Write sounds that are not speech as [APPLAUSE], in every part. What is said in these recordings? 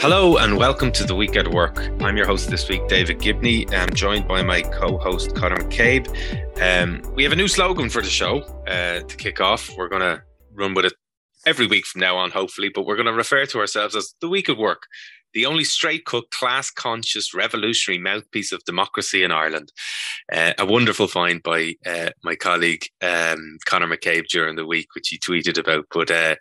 Hello and welcome to the Week at Work. I'm your host this week, David Gibney. I'm joined by my co-host Conor McCabe. Um, we have a new slogan for the show uh, to kick off. We're going to run with it every week from now on, hopefully, but we're going to refer to ourselves as the Week at Work the only straight cut, class conscious, revolutionary mouthpiece of democracy in Ireland. Uh, a wonderful find by uh, my colleague um, Conor McCabe during the week, which he tweeted about, but uh,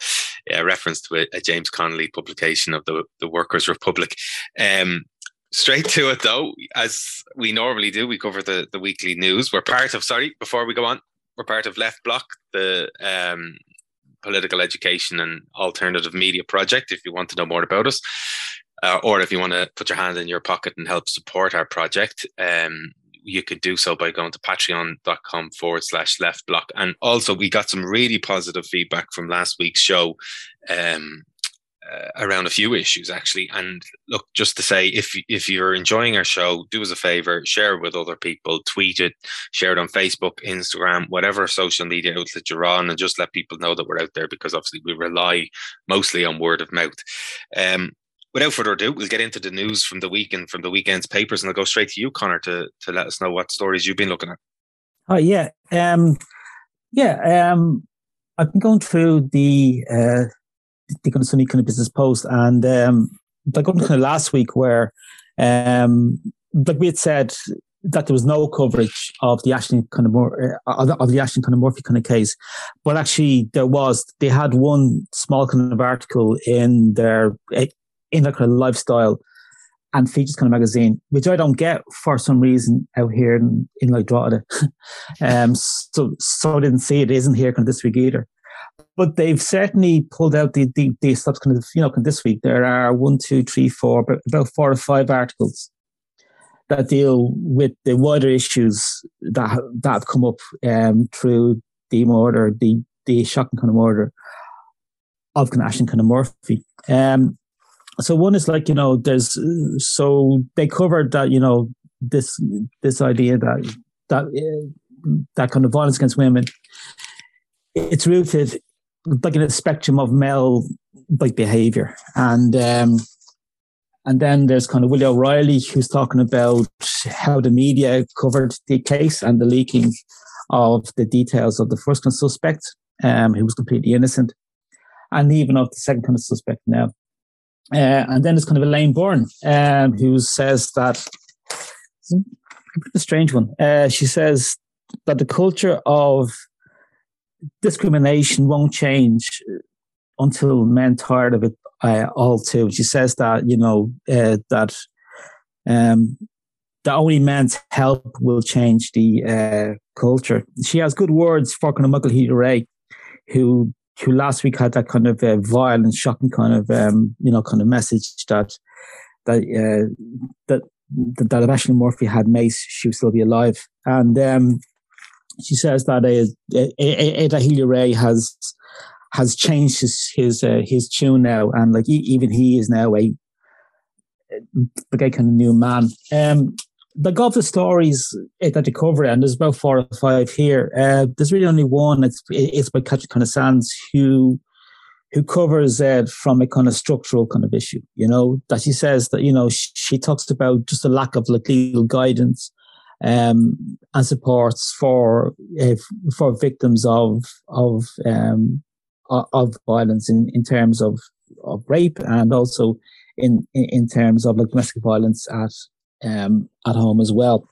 a reference to a, a, James Connolly publication of the, the Workers' Republic. Um, straight to it though, as we normally do, we cover the, the weekly news. We're part of, sorry, before we go on, we're part of Left Block, the um, political education and alternative media project. If you want to know more about us, uh, or if you want to put your hand in your pocket and help support our project, um, you could do so by going to patreon.com forward slash left block. And also, we got some really positive feedback from last week's show um, uh, around a few issues, actually. And look, just to say, if if you're enjoying our show, do us a favor, share it with other people, tweet it, share it on Facebook, Instagram, whatever social media outlet you're on, and just let people know that we're out there because obviously we rely mostly on word of mouth. Um, without further ado, we'll get into the news from the week and from the weekend's papers, and I'll go straight to you, Conor, to to let us know what stories you've been looking at. Oh yeah, um, yeah. Um, I've been going through the uh, the kind of Sunday kind of business post, and um, like kind of last week where, um, like we had said that there was no coverage of the Ashling kind of more uh, of the Ashling kind of Murphy kind of case, but actually there was. They had one small kind of article in their in that kind of lifestyle and features kind of magazine, which I don't get for some reason out here in, in like Drogheda. [LAUGHS] um, so, so I didn't see it. isn't here kind of this week either. But they've certainly pulled out the, the, the stuff kind of, you know, kind of this week. There are one, two, three, four, about four or five articles that deal with the wider issues that, that have come up um, through the murder, the, the shocking kind of murder of Ashling kind of Murphy. Um, so one is like you know there's so they covered that you know this this idea that that uh, that kind of violence against women. It's rooted like in a spectrum of male like behavior. And um and then there's kind of Willie O'Reilly who's talking about how the media covered the case and the leaking of the details of the first kind of suspect. Um who was completely innocent. And even of the second kind of suspect now. uh, and then it's kind of Elaine Byrne, um, who says that a strange one. Uh, she says that the culture of discrimination won't change until men tired of it uh, all too. She says that you know uh, that um, that only men's help will change the uh, culture. She has good words for of Michael who who last week had that kind of uh, violent, shocking kind of um, you know kind of message that that uh, that that if Ashling Murphy had mace, she would still be alive. And um, she says that uh, Ada Healy-Rae has has changed his his uh, his tune now, and like even he is now a like a kind of new man. Um, the golf the stories that you cover, and there's about four or five here. Uh, there's really only one. It's it's by Katja kind of Sands who who covers it from a kind of structural kind of issue. You know that she says that you know she, she talks about just a lack of like legal guidance um, and supports for uh, for victims of of um, of violence in, in terms of, of rape and also in in terms of like domestic violence at um, at home as well.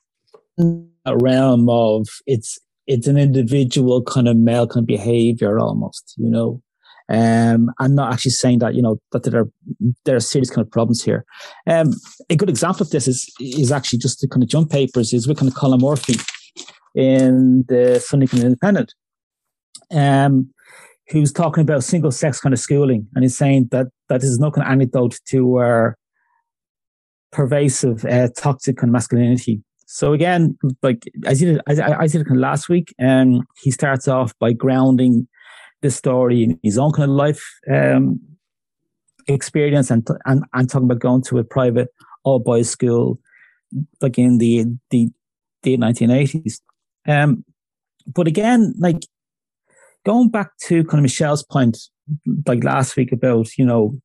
A realm of it's it's an individual kind of male kind of behavior almost, you know. Um, I'm not actually saying that you know that there are there are serious kind of problems here. Um, a good example of this is is actually just the kind of jump papers is with kind of Colin Murphy in the Sunday Independent, um, who's talking about single sex kind of schooling, and he's saying that that is no kind of anecdote to where pervasive uh, toxic kind of masculinity. So again, like I did, I, I it kind of last week, and um, he starts off by grounding the story in his own kind of life um, experience, and and and talking about going to a private all boys school, like in the the the nineteen eighties. Um, but again, like going back to kind of Michelle's point, like last week about you know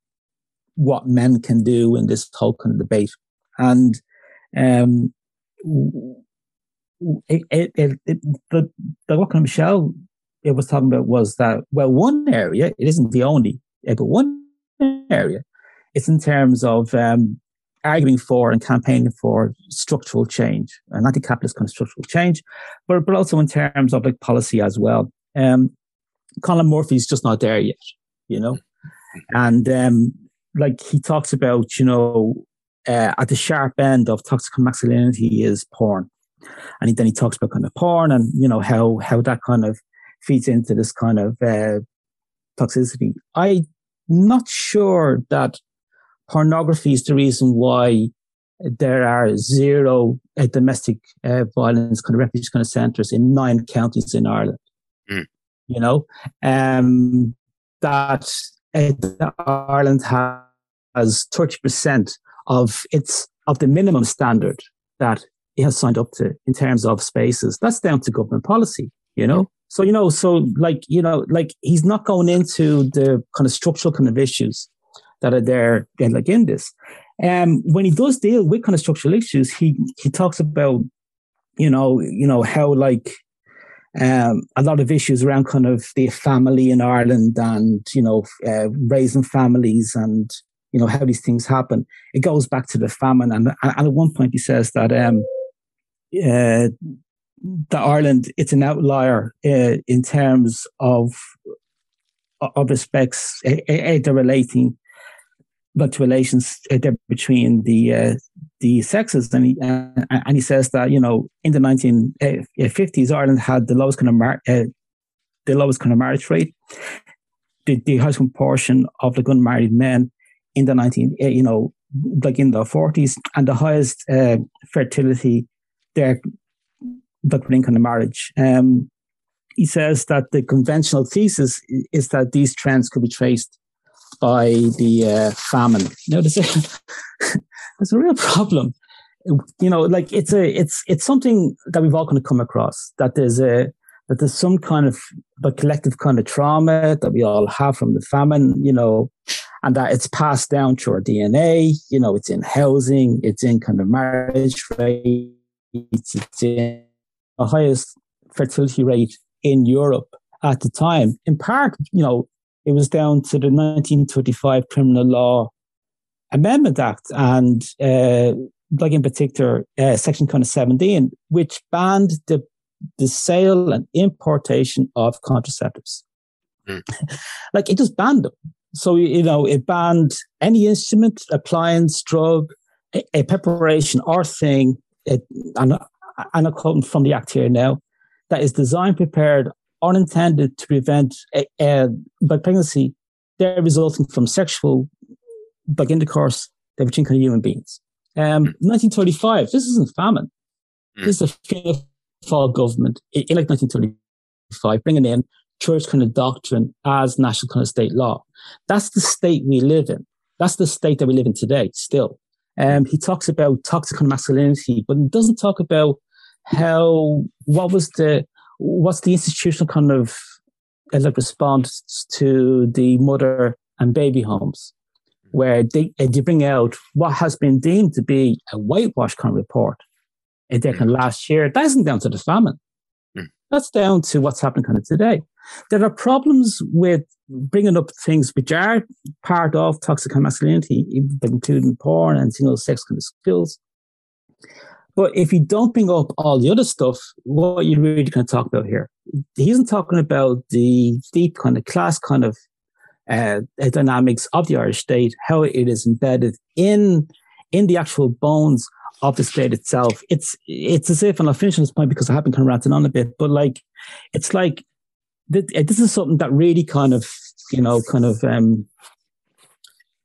what men can do in this whole kind of debate. And um, it, it, it, it, the, the what kind of Michelle it was talking about was that, well, one area, it isn't the only, but one area, it's in terms of um, arguing for and campaigning for structural change, an anti-capitalist kind of structural change, but, but also in terms of like policy as well. Um, Colin Murphy's just not there yet, you know? And um, like he talks about, you know, uh, at the sharp end of toxic masculinity is porn. And he, then he talks about kind of porn and, you know, how, how that kind of feeds into this kind of uh, toxicity. I'm not sure that pornography is the reason why there are zero uh, domestic uh, violence kind of refugee kind of centres in nine counties in Ireland. Mm. You know, um, that Ireland has thirty percent of its of the minimum standard that it has signed up to in terms of spaces. That's down to government policy. You know, so, you know, so like, you know, like he's not going into the kind of structural kind of issues that are there, in like in this. Um, when he does deal with kind of structural issues, he, he talks about, you know, you know, how like, um, a lot of issues around kind of the family in Ireland and, you know, uh, raising families and, you know, how these things happen. It goes back to the famine. And, and at one point he says that, um, uh, that Ireland it's an outlier uh, in terms of of respects uh, uh, relating but relations uh, between the uh, the sexes and he, uh, and he says that you know in the 1950s Ireland had the lowest kind of mar- uh, the lowest kind of marriage rate the, the highest proportion of the unmarried men in the 19 you know like in the 40s and the highest fertility there that link on the marriage. Um, he says that the conventional thesis is that these trends could be traced by the uh, famine. Now, there's a, [LAUGHS] there's a real problem. You know, like it's a it's it's something that we've all kind of come across that there's a that there's some kind of but collective kind of trauma that we all have from the famine. You know, and that it's passed down through our DNA. You know, it's in housing, it's in kind of marriage rates, it's in the highest fertility rate in Europe at the time. In part, you know, it was down to the 1935 Criminal Law Amendment Act and, uh, like in particular, uh, Section kind of 17, which banned the, the sale and importation of contraceptives. Mm. [LAUGHS] like it just banned them. So, you know, it banned any instrument, appliance, drug, a, a preparation or thing, it, and and I'm quoting from the act here now, that is designed, prepared, or intended to prevent a, a, by pregnancy, they're resulting from sexual like intercourse between kind of human beings. Um, 1935, this isn't famine. Mm. This is a fall government in, in like 1935, bringing in church kind of doctrine as national kind of state law. That's the state we live in. That's the state that we live in today still. Um, he talks about toxic masculinity, but doesn't talk about how what was the what's the institutional kind of uh, like response to the mother and baby homes, where they uh, they bring out what has been deemed to be a whitewash kind of report. And they can mm. last year. That isn't down to the famine. Mm. That's down to what's happening kind of today. There are problems with bringing up things which are part of toxic masculinity, including porn and single sex kind of skills. But if you don't bring up all the other stuff, what you really going to talk about here? He isn't talking about the deep kind of class kind of uh, dynamics of the Irish state, how it is embedded in in the actual bones of the state itself. It's it's as if, and I'll finish on this point because I have been kind of ranting on a bit, but like it's like this is something that really kind of you know kind of um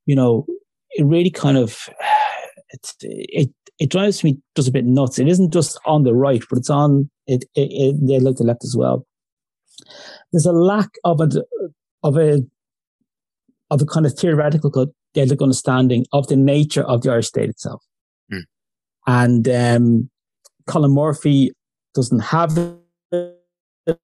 you know it really kind of [SIGHS] it's it it drives me just a bit nuts. It isn't just on the right, but it's on it. it, it they like the left as well. There's a lack of a of a of a kind of theoretical understanding of the nature of the Irish state itself, mm. and um, Colin Murphy doesn't have it.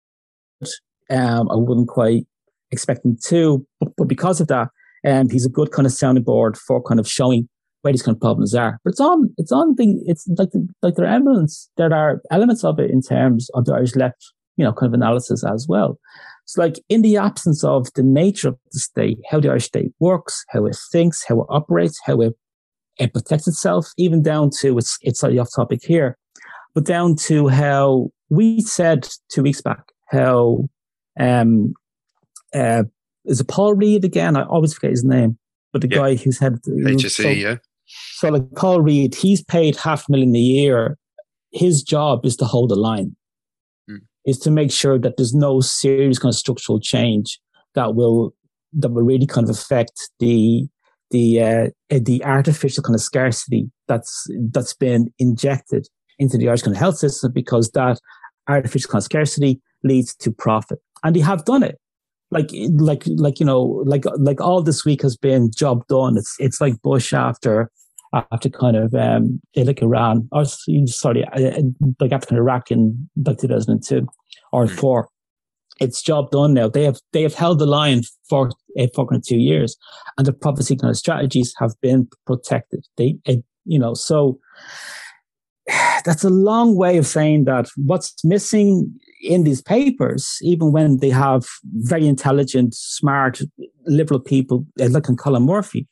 Um, I wouldn't quite expect him to, but, but because of that, and he's a good kind of sounding board for kind of showing where these kind of problems are. But it's on, it's on thing. It's like, the, like there are elements, there are elements of it in terms of the Irish left, you know, kind of analysis as well. It's like in the absence of the nature of the state, how the Irish state works, how it thinks, how it operates, how it, it protects itself, even down to it's, it's slightly off topic here, but down to how we said two weeks back, how, um, uh, is it Paul Reid again? I always forget his name, but the yeah. guy who's had HSE, so, yeah. So like Paul Reid, he's paid half a million a year. His job is to hold the line, mm. is to make sure that there's no serious kind of structural change that will that will really kind of affect the the uh, the artificial kind of scarcity that's that's been injected into the Irish kind of health system because that artificial kind of scarcity leads to profit, and they have done it like like like you know like like all this week has been job done. It's it's like Bush after after kind of um like Iran or sorry like after Iraq in like 2002 or hmm. four. It's job done now. They have they have held the line for uh, for two years, and the prophecy kind of strategies have been protected. They uh, you know so [SIGHS] that's a long way of saying that what's missing in these papers, even when they have very intelligent, smart, liberal people like Colin Murphy,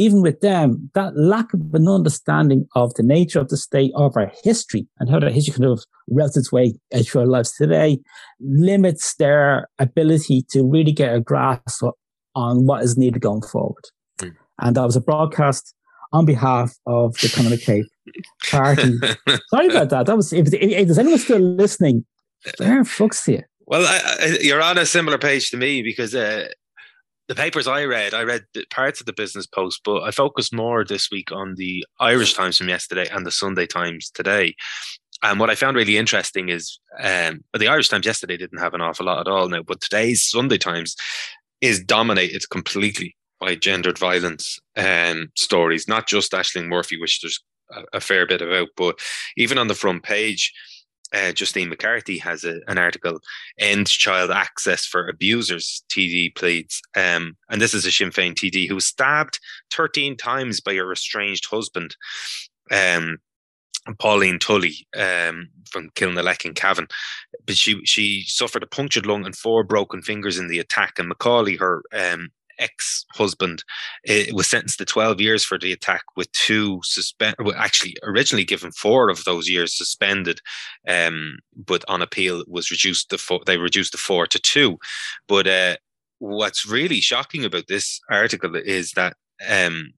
even with them, that lack of an understanding of the nature of the state, of our history, and how that history kind of routes its way through our lives today, limits their ability to really get a grasp on what is needed going forward. Mm. And that was a broadcast on behalf of the McCabe party. [LAUGHS] Sorry about that. That was if, if, if there's anyone still listening, fair fucks you. Well, I, I, you're on a similar page to me because uh, the papers I read, I read parts of the Business Post, but I focused more this week on the Irish Times from yesterday and the Sunday Times today. And what I found really interesting is, um, the Irish Times yesterday didn't have an awful lot at all now, but today's Sunday Times is dominated completely by gendered violence um, stories, not just Ashling Murphy, which there's a, a, fair bit about, but even on the front page, uh, Justine McCarthy has a, an article, End Child Access for Abusers, TD pleads. Um, and this is a Sinn Féin TD who was stabbed 13 times by her estranged husband. Um, Pauline Tully um, from Kilnaleck in Cavan, but she she suffered a punctured lung and four broken fingers in the attack. And Macaulay, her um, ex-husband uh, was sentenced to 12 years for the attack with two suspend well, actually originally given four of those years suspended um, but on appeal was reduced to four they reduced the four to two. But uh, what's really shocking about this article is that um,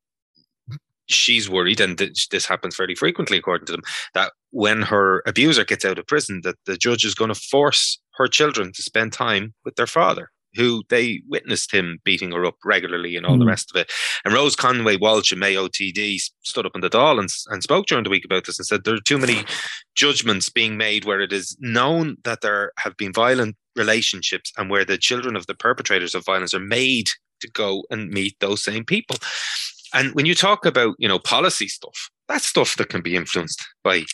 she's worried, and this happens fairly frequently, according to them, that when her abuser gets out of prison, that the judge is going to force her children to spend time with their father who they witnessed him beating her up regularly and all mm. the rest of it. And Rose Conway Walsh and Mayo TD stood up in the Dáil and, and spoke during the week about this and said there are too many judgments being made where it is known that there have been violent relationships and where the children of the perpetrators of violence are made to go and meet those same people. And when you talk about, you know, policy stuff, that's stuff that can be influenced by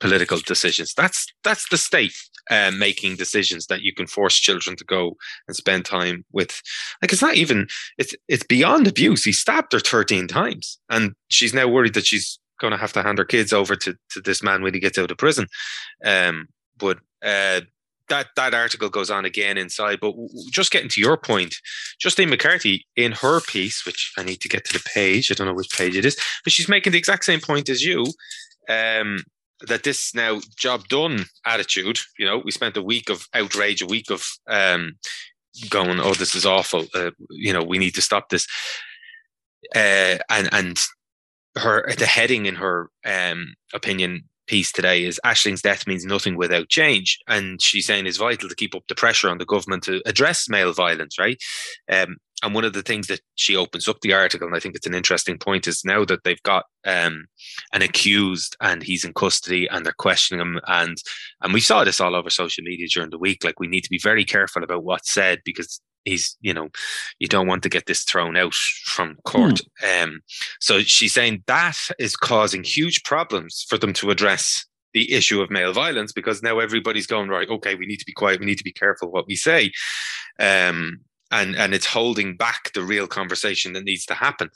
political decisions. That's that's the state uh, making decisions that you can force children to go and spend time with. Like it's not even it's it's beyond abuse. He stabbed her thirteen times, and she's now worried that she's going to have to hand her kids over to to this man when he gets out of prison. Um, but uh, that that article goes on again inside. But just getting to your point, Justine McCarthy in her piece, which I need to get to the page. I don't know which page it is, but she's making the exact same point as you. Um, that this now job done attitude, you know, we spent a week of outrage, a week of um, going, oh, this is awful. Uh, you know, we need to stop this. Uh, and and her the heading in her um, opinion piece today is Ashling's death means nothing without change, and she's saying it's vital to keep up the pressure on the government to address male violence, right? Um, and one of the things that she opens up the article, and I think it's an interesting point, is now that they've got um, an accused and he's in custody and they're questioning him, and and we saw this all over social media during the week. Like we need to be very careful about what's said because he's, you know, you don't want to get this thrown out from court. Mm. Um, so she's saying that is causing huge problems for them to address the issue of male violence because now everybody's going right. Okay, we need to be quiet. We need to be careful what we say. Um, and and it's holding back the real conversation that needs to happen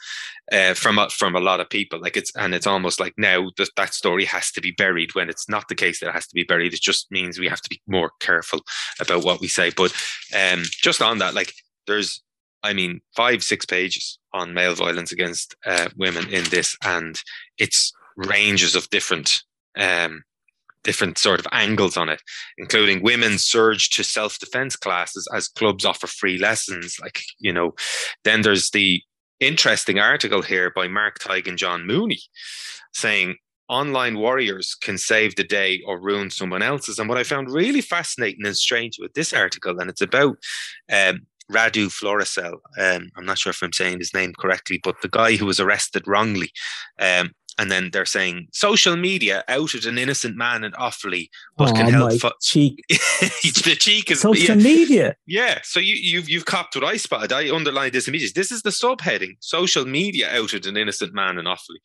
uh, from a, from a lot of people. Like it's and it's almost like now that that story has to be buried when it's not the case that it has to be buried. It just means we have to be more careful about what we say. But um, just on that, like there's, I mean, five six pages on male violence against uh, women in this, and it's ranges of different um, different sort of angles on it, including women's surge to self defense classes as clubs offer free lessons. Like, you know, then there's the interesting article here by Mark Tighe and John Mooney saying online warriors can save the day or ruin someone else's. And what I found really fascinating and strange with this article, and it's about um, Radu Floricel. Um, I'm not sure if I'm saying his name correctly, but the guy who was arrested wrongly um, and then they're saying social media outed an innocent man in Offaly, but oh, can help. Fu- cheek. [LAUGHS] the cheek is social yeah. media. Yeah, so you, you've you've copped what I spotted. I underlined this immediately. This is the subheading: social media outed an innocent man in Offaly.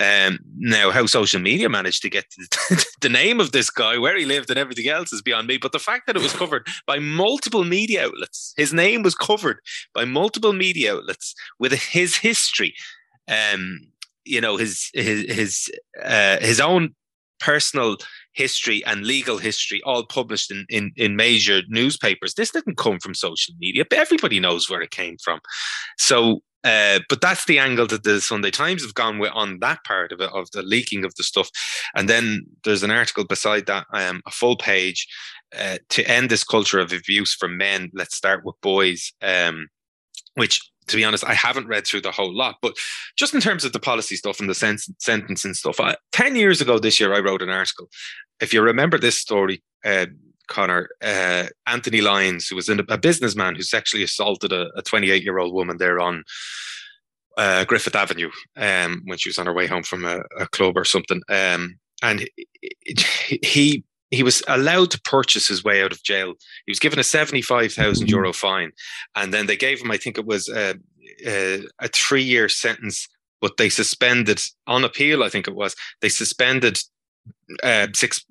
Um, now, how social media managed to get the, [LAUGHS] the name of this guy, where he lived, and everything else is beyond me. But the fact that it was covered by multiple media outlets, his name was covered by multiple media outlets with his history. Um, you know his his his uh, his own personal history and legal history all published in, in in major newspapers this didn't come from social media but everybody knows where it came from so uh, but that's the angle that the Sunday Times have gone with on that part of it, of the leaking of the stuff. And then there's an article beside that, um, a full page uh, to end this culture of abuse for men. Let's start with boys, um, which to be honest, I haven't read through the whole lot, but just in terms of the policy stuff and the sen- sentencing stuff, I, 10 years ago this year, I wrote an article. If you remember this story, uh, Conor, uh, Anthony Lyons, who was a, a businessman who sexually assaulted a 28 year old woman there on uh, Griffith Avenue um, when she was on her way home from a, a club or something. Um, and he he was allowed to purchase his way out of jail. He was given a 75,000 mm-hmm. fine. And then they gave him, I think it was a, a, a three year sentence, but they suspended on appeal, I think it was, they suspended uh, six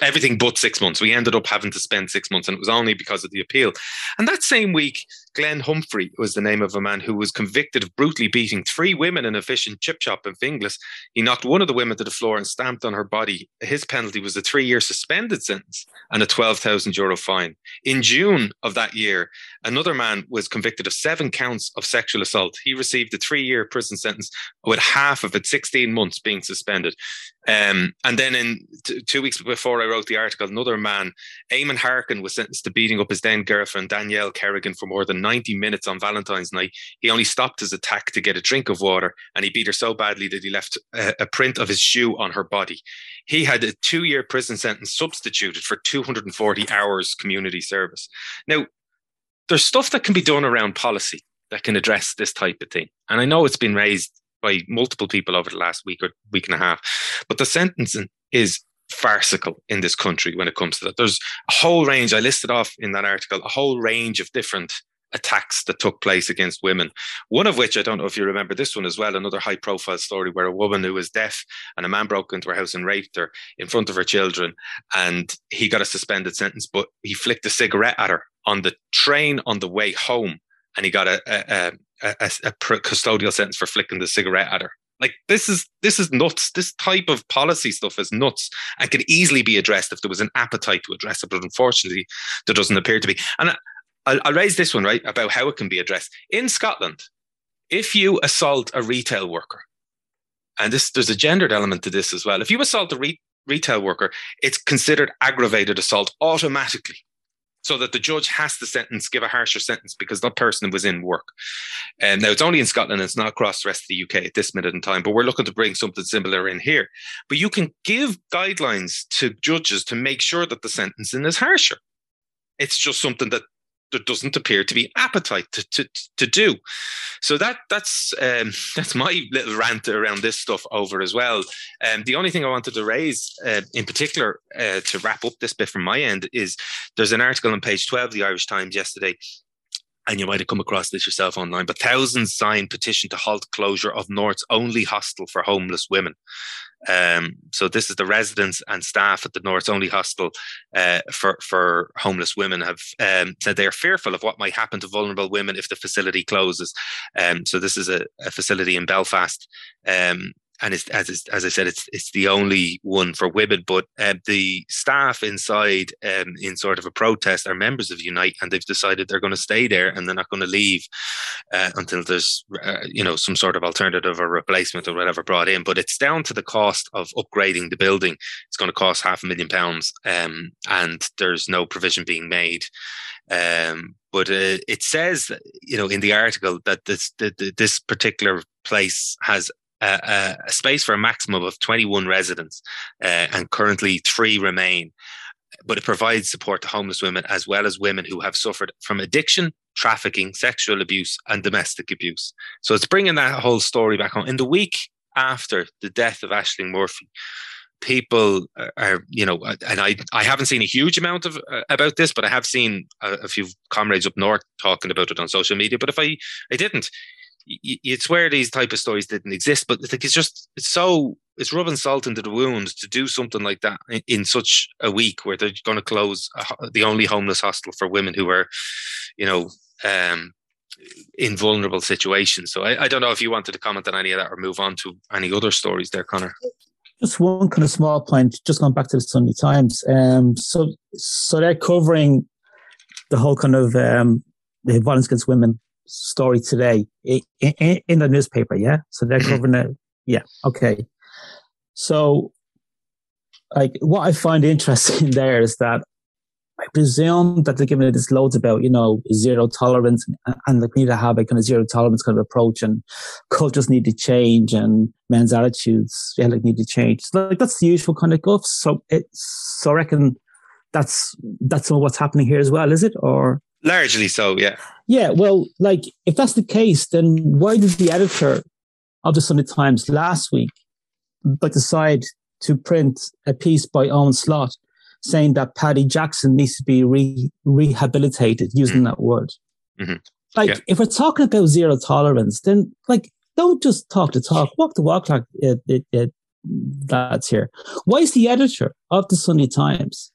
everything but six months. We ended up having to spend six months, and it was only because of the appeal. And that same week, Glenn Humphrey was the name of a man who was convicted of brutally beating three women in a fish and chip shop in Finglas. He knocked one of the women to the floor and stamped on her body. His penalty was a three-year suspended sentence and a twelve thousand euro fine. In June of that year, another man was convicted of seven counts of sexual assault. He received a three-year prison sentence with half of it, sixteen months, being suspended. Um, and then in t- two weeks before I wrote the article, another man, Eamon Harkin, was sentenced to beating up his then girlfriend, Danielle Kerrigan, for more than 90 minutes on Valentine's night. He only stopped his attack to get a drink of water, and he beat her so badly that he left a, a print of his shoe on her body. He had a two year prison sentence substituted for 240 hours community service. Now, there's stuff that can be done around policy that can address this type of thing. And I know it's been raised by multiple people over the last week or week and a half. But the sentencing is farcical in this country when it comes to that. There's a whole range, I listed off in that article, a whole range of different attacks that took place against women. One of which, I don't know if you remember this one as well, another high profile story where a woman who was deaf and a man broke into her house and raped her in front of her children. And he got a suspended sentence, but he flicked a cigarette at her on the train on the way home. And he got a, a, a, a custodial sentence for flicking the cigarette at her. Like this is this is nuts. This type of policy stuff is nuts and can easily be addressed if there was an appetite to address it. But unfortunately, there doesn't appear to be. And I'll, I'll raise this one right about how it can be addressed in Scotland. If you assault a retail worker, and this there's a gendered element to this as well. If you assault a re- retail worker, it's considered aggravated assault automatically so that the judge has to sentence, give a harsher sentence because that person was in work. And now it's only in Scotland, it's not across the rest of the UK at this minute in time, but we're looking to bring something similar in here. But you can give guidelines to judges to make sure that the sentencing is harsher. It's just something that there doesn't appear to be appetite to, to, to do. So that that's um, [LAUGHS] that's my little rant around this stuff over as well. Um, the only thing I wanted to raise uh, in particular uh, to wrap up this bit from my end is there's an article on page 12 of the Irish Times yesterday and you might have come across this yourself online, but thousands signed petition to halt closure of North's only hostel for homeless women. Um, so this is the residents and staff at the North's only hostel uh, for for homeless women have um, said they are fearful of what might happen to vulnerable women if the facility closes. Um, so this is a, a facility in Belfast, um, and it's, as as I said, it's it's the only one for women. But uh, the staff inside, um, in sort of a protest, are members of Unite, and they've decided they're going to stay there and they're not going to leave uh, until there's uh, you know some sort of alternative or replacement or whatever brought in. But it's down to the cost of upgrading the building. It's going to cost half a million pounds, um, and there's no provision being made. Um, but uh, it says, you know, in the article that this the, this particular place has a, a space for a maximum of 21 residents, uh, and currently three remain. But it provides support to homeless women as well as women who have suffered from addiction, trafficking, sexual abuse, and domestic abuse. So it's bringing that whole story back home. In the week after the death of Ashling Murphy, people are, you know, and I, I haven't seen a huge amount of uh, about this, but I have seen a, a, few comrades up north talking about it on social media. But if I, I didn't, you'd swear these type of stories didn't exist, but like it's just it's so it's rubbing salt into the wound to do something like that in, in such a week where they're going to close a, the only homeless hostel for women who are, you know, um, in vulnerable situations. So I, I don't know if you wanted to comment on any of that or move on to any other stories there, Conor. Just one kind of small point, just going back to the Sunday Times. Um, so so they're covering the whole kind of um, the violence against women story today in, in, in the newspaper. Yeah. So they're mm-hmm. covering it. Yeah. Okay. So, like, what I find [LAUGHS] interesting there is that I presume that they're giving it this loads about, you know, zero tolerance and, and they need to have a kind of zero tolerance kind of approach and cultures need to change and men's attitudes yeah, like need to change. So, like that's the usual kind of guff. So it, so I reckon that's, that's what's happening here as well, is it? Or Largely so, yeah. Yeah, well, like if that's the case, then why did the editor of the Sunday Times last week like decide to print a piece by Owen Slot saying that Paddy Jackson needs to be re- rehabilitated, using mm-hmm. that word? Mm-hmm. Like, yeah. if we're talking about zero tolerance, then like don't just talk the talk, walk the walk like it, it, it, that's here. Why is the editor of the Sunday Times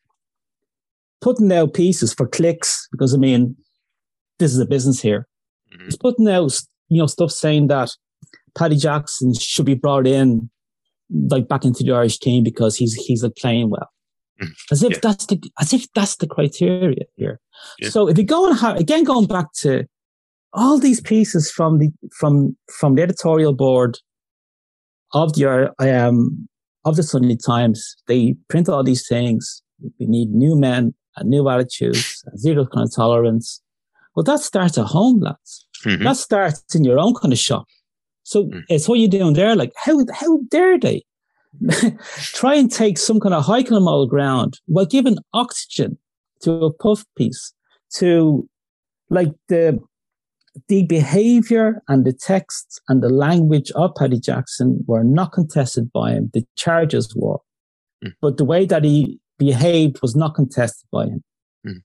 putting out pieces for clicks because I mean, this is a business here. Mm-hmm. He's putting out you know stuff saying that Paddy Jackson should be brought in like back into the Irish team because he's he's like playing well. Mm-hmm. As if yeah. that's the as if that's the criteria here. Yeah. So if you go and have again going back to all these pieces from the from from the editorial board of the um of the Sunday Times, they print all these things. We need new men new attitudes, zero kind of tolerance. Well, that starts at home, lads. Mm-hmm. That starts in your own kind of shop. So mm. it's what you're doing there. Like, how, how dare they [LAUGHS] try and take some kind of high kind of model ground while giving oxygen to a puff piece to like the, the behavior and the texts and the language of Paddy Jackson were not contested by him. The charges were. Mm. But the way that he behaved was not contested by him. Mm.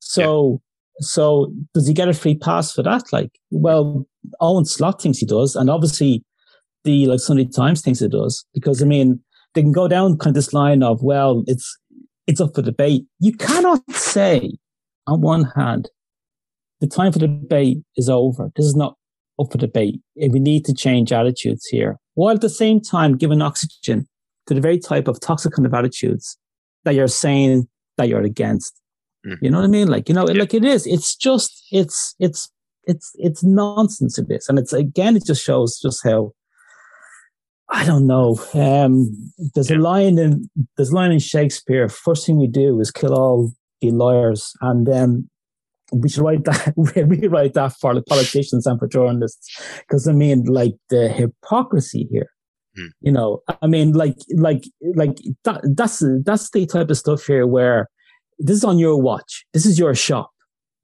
So, yeah. so does he get a free pass for that? Like, well, Owen Slot thinks he does, and obviously the like Sunday Times thinks it does because I mean they can go down kind of this line of well, it's it's up for debate. You cannot say on one hand the time for debate is over. This is not up for debate. We need to change attitudes here, while at the same time giving oxygen to the very type of toxic kind of attitudes that you're saying that you're against. Mm-hmm. You know what I mean? Like, you know, yeah. like it is. It's just, it's, it's, it's, it's nonsense. It is. And it's, again, it just shows just how, I don't know. Um, there's yeah. a line in, there's a line in Shakespeare. First thing we do is kill all the lawyers. And, um, we should write that, [LAUGHS] we rewrite that for the politicians and for journalists. Cause I mean, like the hypocrisy here Hmm. You know, I mean, like, like, like that, that's, that's the type of stuff here where this is on your watch. This is your shop.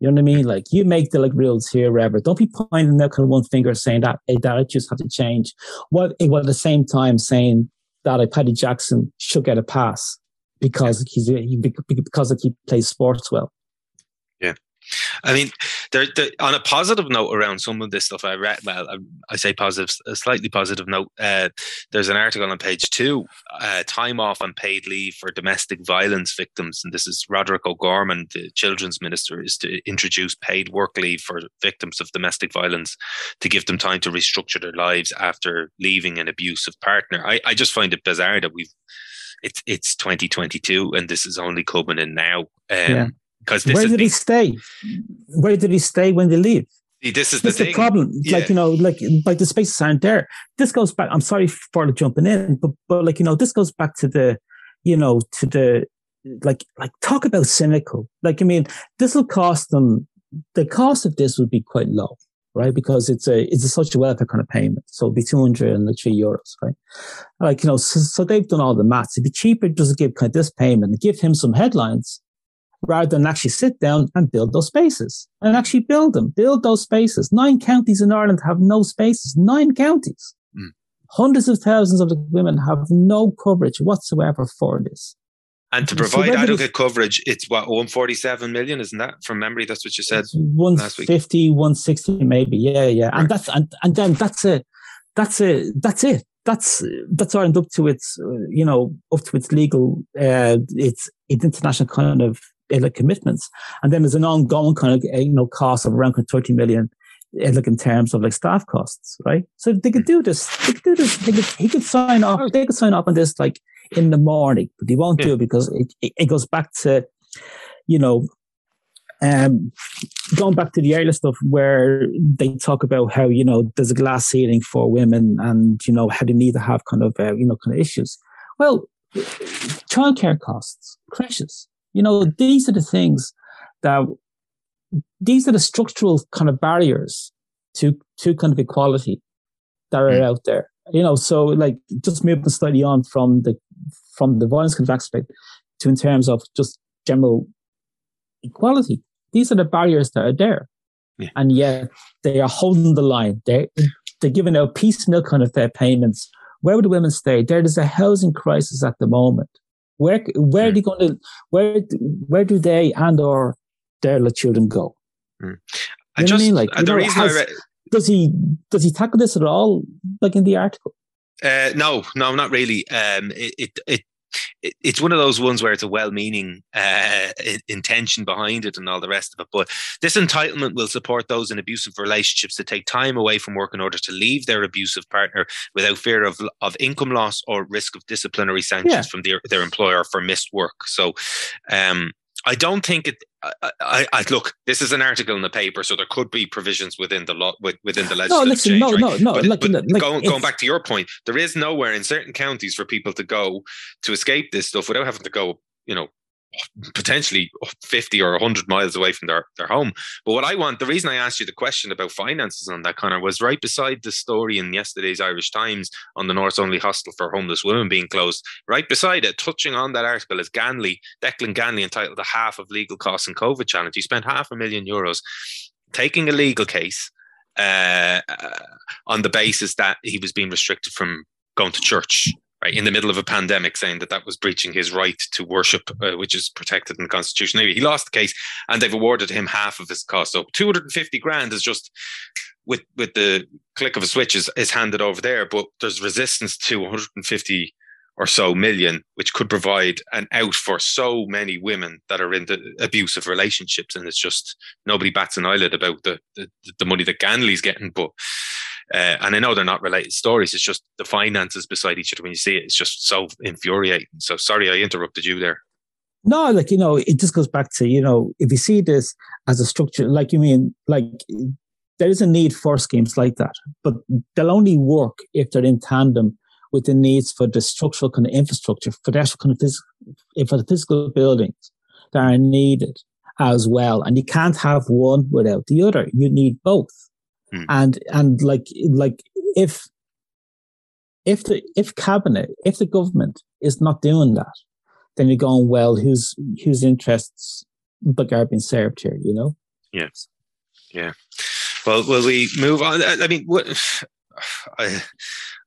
You know what I mean? Like you make the like rules here, wherever. Don't be pointing out kind of one finger saying that hey, that just have to change. While, while at the same time saying that a Paddy Jackson should get a pass because he's he, because he plays sports well. Yeah, I mean, there, there, on a positive note around some of this stuff, I read. Well, I, I say positive, a slightly positive note. Uh, there's an article on page two: uh, time off and paid leave for domestic violence victims, and this is Roderick O'Gorman, the children's minister, is to introduce paid work leave for victims of domestic violence to give them time to restructure their lives after leaving an abusive partner. I, I just find it bizarre that we've it's it's 2022 and this is only coming in now. Um, yeah. Because where did he stay? Where did he stay when they leave? This is the, the problem. Yeah. Like you know, like like the spaces aren't there. This goes back. I'm sorry for jumping in, but but like you know, this goes back to the, you know, to the like like talk about cynical. Like I mean, this will cost them. The cost of this would be quite low right? Because it's a it's a social welfare kind of payment, so it'd be two hundred and three euros, right? Like you know, so, so, they've done all the maths. It'd be cheaper just to give kind of this payment and give him some headlines, rather than actually sit down and build those spaces and actually build them, build those spaces. Nine counties in Ireland have no spaces. Nine counties. Mm. Hundreds of thousands of the women have no coverage whatsoever for this. And to provide so adequate coverage, it's what 147 million, isn't that from memory? That's what you said. 150, 160, maybe. Yeah, yeah. And that's and, and then that's it. That's it. That's it. That's that's Ireland up to its you know up to its legal uh, its its international kind of uh, like commitments, and then there's an ongoing kind of you know cost of around 30 million uh, like in terms of like staff costs, right? So they could do this. They could do this. They could, he could sign off. They could sign off on this like in the morning, but he won't yeah. do it because it, it, it, goes back to, you know, um, going back to the earlier stuff where they talk about how, you know, there's a glass ceiling for women and, you know, how they need to have kind of, uh, you know, kind of issues. Well, childcare costs, crashes, you know, these are the things that, these are the structural kind of barriers to, to kind of equality that are mm. out there you know, so like just moving slightly on from the from the violence kind of aspect to in terms of just general equality. These are the barriers that are there. Yeah. And yet they are holding the line. They they're giving out piecemeal kind of their payments. Where would the women stay? There is a housing crisis at the moment. Where where mm. are they going to where where do they and or their little children go? Mm. I just I mean? like, the know, reason has, I read, does he does he tackle this at all, like in the article? Uh, no, no, not really. Um, it, it, it it's one of those ones where it's a well-meaning uh, intention behind it and all the rest of it. But this entitlement will support those in abusive relationships to take time away from work in order to leave their abusive partner without fear of of income loss or risk of disciplinary sanctions yeah. from their their employer for missed work. So, um, I don't think it. I, I, I, look. This is an article in the paper, so there could be provisions within the law within the legislative no, listen, change. No, right? no, no. But, like, but like, going, going back to your point, there is nowhere in certain counties for people to go to escape this stuff without having to go, you know, potentially 50 or 100 miles away from their, their home. But what I want, the reason I asked you the question about finances on that, Conor, was right beside the story in yesterday's Irish Times on the North's only hostel for homeless women being closed. Right beside it, touching on that article, is Ganley, Declan Ganley, entitled The Half of Legal Costs and COVID Challenge. He spent half a million euros taking a legal case uh, uh, on the basis that he was being restricted from going to church right in the middle of a pandemic saying that that was breaching his right to worship uh, which is protected in the constitution. Anyway, he lost the case and they've awarded him half of his cost. So 250 grand is just with with the click of a switch is, is handed over there but there's resistance to 150 or so million which could provide an out for so many women that are in the abusive relationships and it's just nobody bats an eyelid about the the, the money that Ganley's getting but uh, and I know they're not related stories. It's just the finances beside each other when you see it. It's just so infuriating. So sorry, I interrupted you there. No, like you know, it just goes back to you know, if you see this as a structure, like you mean, like there is a need for schemes like that, but they'll only work if they're in tandem with the needs for the structural kind of infrastructure, for the actual kind of physical, for the physical buildings that are needed as well. And you can't have one without the other. You need both. Mm. And and like like if if the if cabinet if the government is not doing that, then you're going well. Whose whose interests but are being served here? You know. Yes. Yeah. Well, will we move on? I mean, what? [SIGHS] I,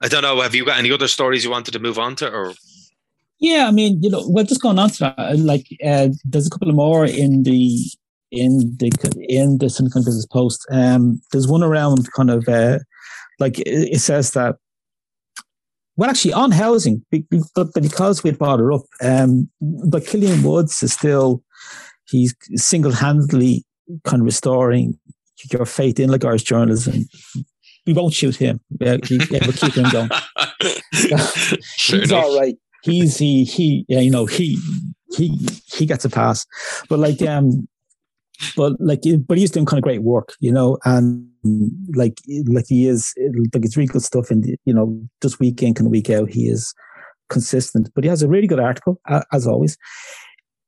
I don't know. Have you got any other stories you wanted to move on to, or? Yeah, I mean, you know, we're just going on to that. Like, uh, there's a couple of more in the in the in the Silicon Business Post. Um, there's one around kind of uh, like it, says that well, actually, on housing, but because we brought her up, um, but Killian Woods is still he's single-handedly kind of restoring your faith in Lagarde's journalism. We won't shoot him. Yeah, we'll keep him going. [LAUGHS] he's all right. He's he he yeah, you know he he he gets a pass, but like um, but like but he's doing kind of great work, you know, and like like he is like it's really good stuff. And you know, just week in and week out, he is consistent. But he has a really good article as always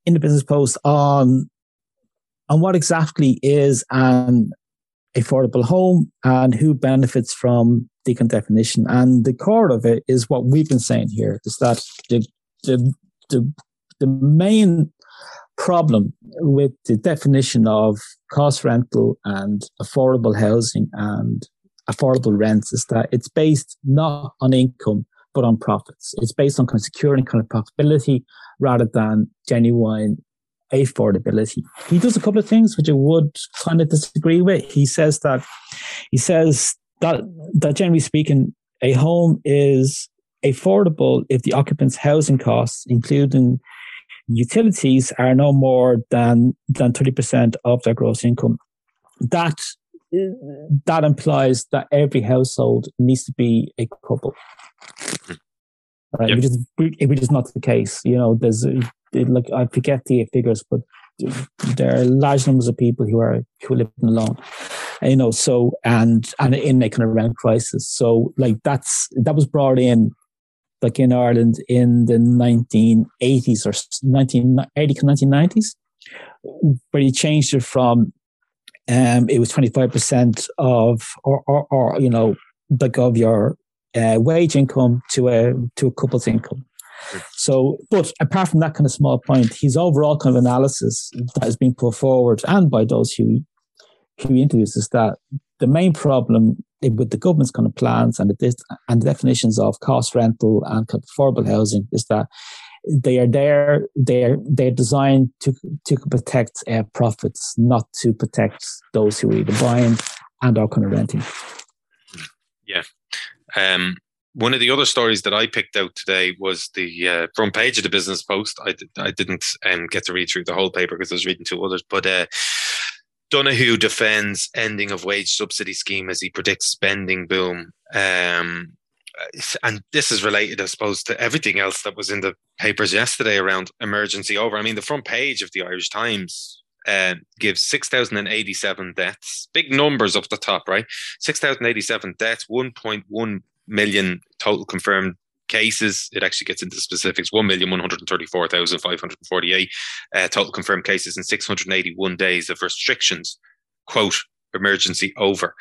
in the Business Post on on what exactly is an affordable home and who benefits from decon definition. And the core of it is what we've been saying here is that the the the, the main problem with the definition of cost rental and affordable housing and affordable rents is that it's based not on income but on profits. It's based on kind of securing kind of profitability rather than genuine affordability. He does a couple of things which I would kind of disagree with. He says that he says that that generally speaking, a home is affordable if the occupant's housing costs, including utilities, are no more than than thirty percent of their gross income. That that implies that every household needs to be a couple. Right, yep. which is which is not the case. You know, there's like I forget the figures, but there are large numbers of people who are who are living alone. You know, so and and in a kind of rent crisis. So like that's that was brought in like in Ireland in the 1980s or 1980 1990s, where he changed it from um, it was 25% of or, or, or you know like of your uh, wage income to a to a couple's income. So, but apart from that kind of small point, his overall kind of analysis that has been put forward and by those who he, who he interviews is that the main problem with the government's kind of plans and the, and the definitions of cost rental and kind of affordable housing is that they are there they're they're designed to to protect uh, profits not to protect those who are either buying and are kind of renting. Yeah um, one of the other stories that I picked out today was the uh, front page of the Business Post. I, did, I didn't um, get to read through the whole paper because I was reading two others, but uh, Donohoe defends ending of wage subsidy scheme as he predicts spending boom. Um, and this is related, I suppose, to everything else that was in the papers yesterday around emergency over. I mean, the front page of the Irish Times uh, gives 6,087 deaths. Big numbers up the top, right? 6,087 deaths, 1.1 million total confirmed cases. It actually gets into specifics 1,134,548 uh, total confirmed cases and 681 days of restrictions. Quote, emergency over.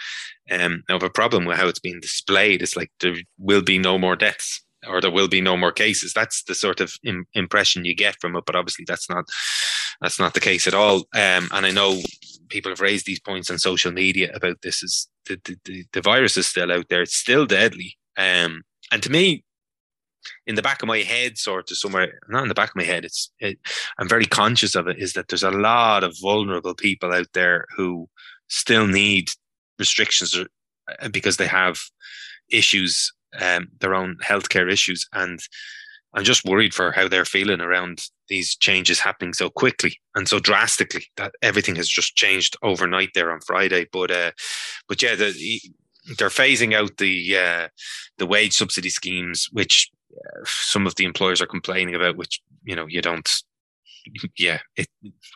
Um, I have a problem with how it's being displayed. It's like there will be no more deaths or there will be no more cases. That's the sort of Im- impression you get from it, but obviously that's not that's not the case at all. Um, and I know people have raised these points on social media about this. Is the, the, the virus is still out there? It's still deadly. Um, and to me, in the back of my head, sort of somewhere, not in the back of my head, it's it, I'm very conscious of it. Is that there's a lot of vulnerable people out there who still need restrictions uh, because they have issues, um, their own healthcare issues, and I'm just worried for how they're feeling around these changes happening so quickly and so drastically that everything has just changed overnight there on Friday. But uh, but yeah, the, they're phasing out the uh, the wage subsidy schemes, which uh, some of the employers are complaining about. Which you know you don't yeah, it,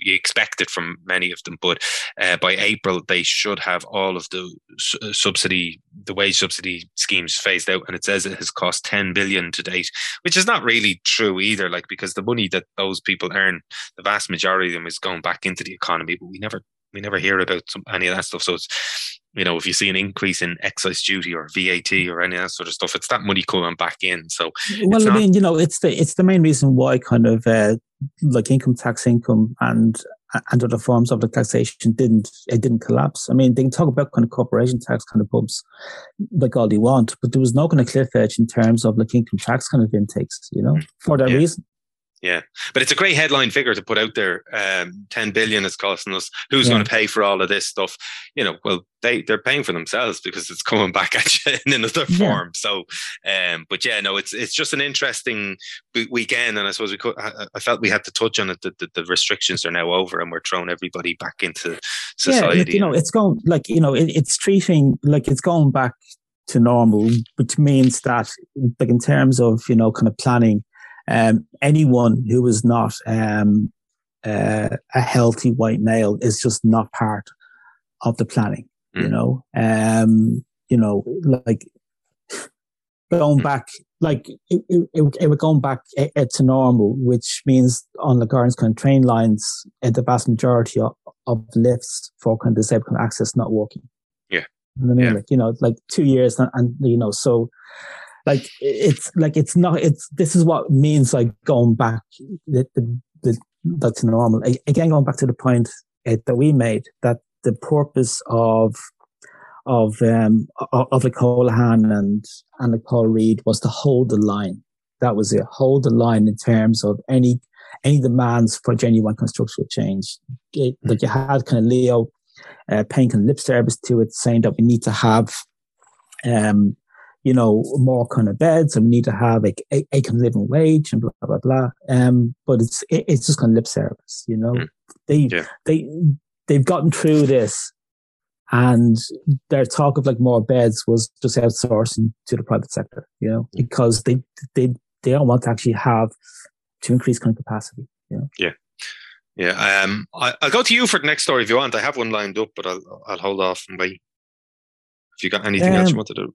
you expect it from many of them. But uh, by April, they should have all of the su- uh, subsidy, the wage subsidy schemes phased out. And it says it has cost 10 billion to date, which is not really true either. Like, because the money that those people earn, the vast majority of them is going back into the economy, but we never, we never hear about some, any of that stuff. So it's, you know, if you see an increase in excise duty or VAT or any of that sort of stuff, it's that money coming back in. So, well, I not, mean, you know, it's the it's the main reason why kind of uh, like income tax income and and other forms of the taxation didn't it didn't collapse. I mean, they can talk about kind of corporation tax kind of bumps like all they want, but there was no kind of cliff edge in terms of like income tax kind of intakes, you know, for that yeah. reason. Yeah, but it's a great headline figure to put out there. Um, Ten billion is costing us. Who's yeah. going to pay for all of this stuff? You know, well, they they're paying for themselves because it's coming [LAUGHS] back at you in another form. Yeah. So, um, but yeah, no, it's it's just an interesting weekend, and I suppose we could. I, I felt we had to touch on it. That the, the, restrictions are now over, and we're throwing everybody back into society. Yeah, you know, it's going like you know, it, it's treating like it's going back to normal, which means that, like in terms of you know, kind of planning um, anyone who is not um, uh, a healthy white male is just not part of the planning. Mm. You know, um, you know, like going mm. back, like it, it, it, it going back uh, uh, to normal, which means on the Gardens kind of train lines, uh, the vast majority of, of lifts for kind of disabled access not working. Yeah. I mean, yeah. like, you know, like two years and, and you know, so like it's like it's not it's this is what means like going back the, the, the that's normal. Again going back to the point uh, that we made that the purpose of of um of the Holohan and and the Paul Reid was to hold the line. That was it. Hold the line in terms of any any demands for genuine constructural change. It, like you had kind of Leo uh, paying kind of lip service to it saying that we need to have um you know, more kind of beds and we need to have a, a, a kind of living wage and blah, blah, blah. Um, but it's, it, it's just kind of lip service, you know, mm. they, yeah. they, they've gotten through this and their talk of like more beds was just outsourcing to the private sector, you know, mm. because they, they, they don't want to actually have to increase kind of capacity, you know? Yeah. Yeah. Um, I, will go to you for the next story if you want. I have one lined up, but I'll, I'll hold off and wait. If you got anything um, else you want to do.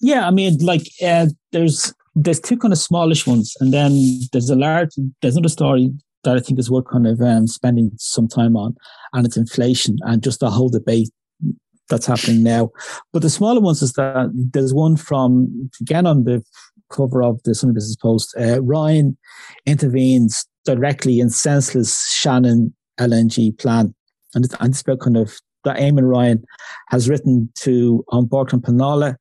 Yeah, I mean, like uh, there's there's two kind of smallish ones, and then there's a large. There's another story that I think is worth kind of um, spending some time on, and it's inflation and just the whole debate that's happening now. But the smaller ones is that there's one from again on the cover of the Sunday Business Post. Uh, Ryan intervenes directly in senseless Shannon LNG plan, and it's, and it's about kind of that Eamon Ryan has written to An Bord Pleanála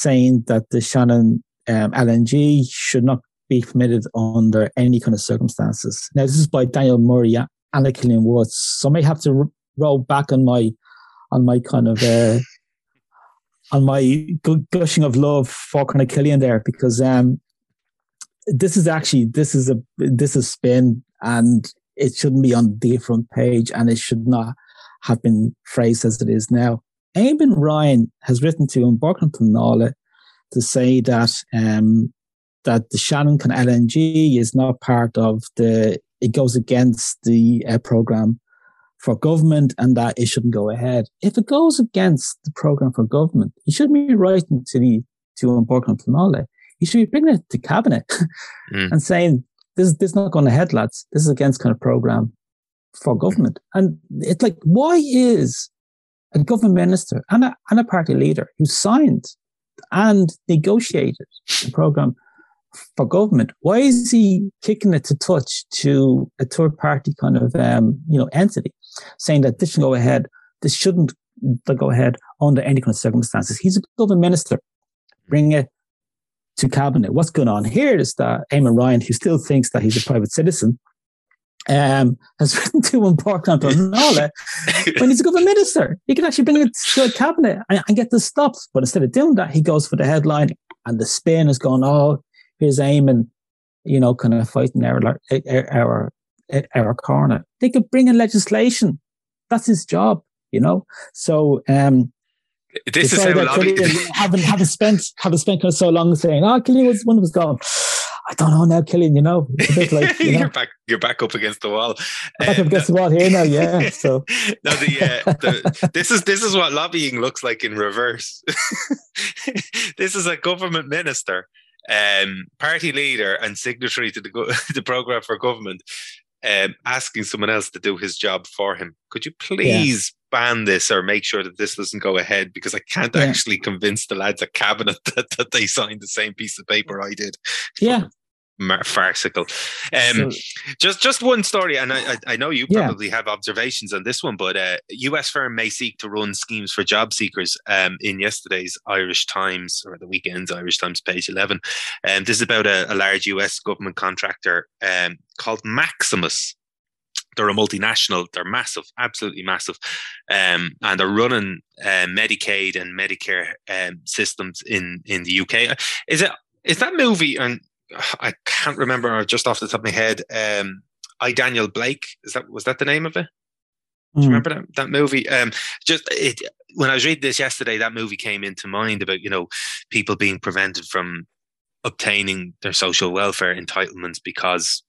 saying that the Shannon um, LNG should not be permitted under any kind of circumstances. Now, this is by Daniel Murray and Killian Woods. So I may have to roll back on my on my kind of uh, [LAUGHS] on my gushing of love for kind of Killian there because um, this is actually this is a this is spin and it shouldn't be on the front page and it should not have been phrased as it is now. Eamon Ryan has written to Bord Pleanála to say that um, that the Shannon Can LNG is not part of the, it goes against the uh, program for government and that it shouldn't go ahead. If it goes against the program for government, he shouldn't be writing to the, to Pleanála. He should be bringing it to cabinet [LAUGHS] mm. and saying, this, this is not going ahead, lads. This is against kind of program for government. And it's like, why is a government minister and a, and a party leader who signed and negotiated the program for government. Why is he kicking it to touch to a third party kind of um, you know entity, saying that this should go ahead, this shouldn't go ahead under any kind of circumstances? He's a government minister. Bring it to cabinet. What's going on here is that Eamon Ryan, who still thinks that he's a private citizen, um, has [LAUGHS] written to An Bord Pleanála when he's a government minister. He can actually bring it to a cabinet and, and, get this stopped. But instead of doing that, he goes for the headline and the spin is going, oh, here's Eamon, you know, kind of fighting our, our, our, our corner. They could bring in legislation. That's his job, you know? So, um, this is how lobby- [LAUGHS] haven't, haven't spent, haven't spent kind of so long saying, oh, Killian was, one was gone. I don't know now, Killian. You know, like, [LAUGHS] you are back. You're back up against the wall. Back up against the wall here now. Yeah. [LAUGHS] So no, the, uh, the, this is this is what lobbying looks like in reverse. [LAUGHS] this is a government minister, um, party leader, and signatory to the the program for government, um, asking someone else to do his job for him. Could you please ban this or make sure that this doesn't go ahead because I can't yeah. actually convince the lads at cabinet that, that they signed the same piece of paper I did. Yeah, farcical. Um, so, just just one story, and I, I know you probably yeah. have observations on this one, but uh, U.S. firm may seek to run schemes for job seekers. Um, in yesterday's Irish Times or the weekend's Irish Times, page eleven, and um, this is about a, a large U.S. government contractor um, called Maximus. They're a multinational. They're massive, absolutely massive, um, and they're running uh, Medicaid and Medicare um, systems in in the UK. Is it is that movie and I can't remember just off the top of my head. Um, I Daniel Blake is that was that the name of it? Do you hmm. remember that, that movie? Um, just it, when I was reading this yesterday, that movie came into mind about you know people being prevented from obtaining their social welfare entitlements because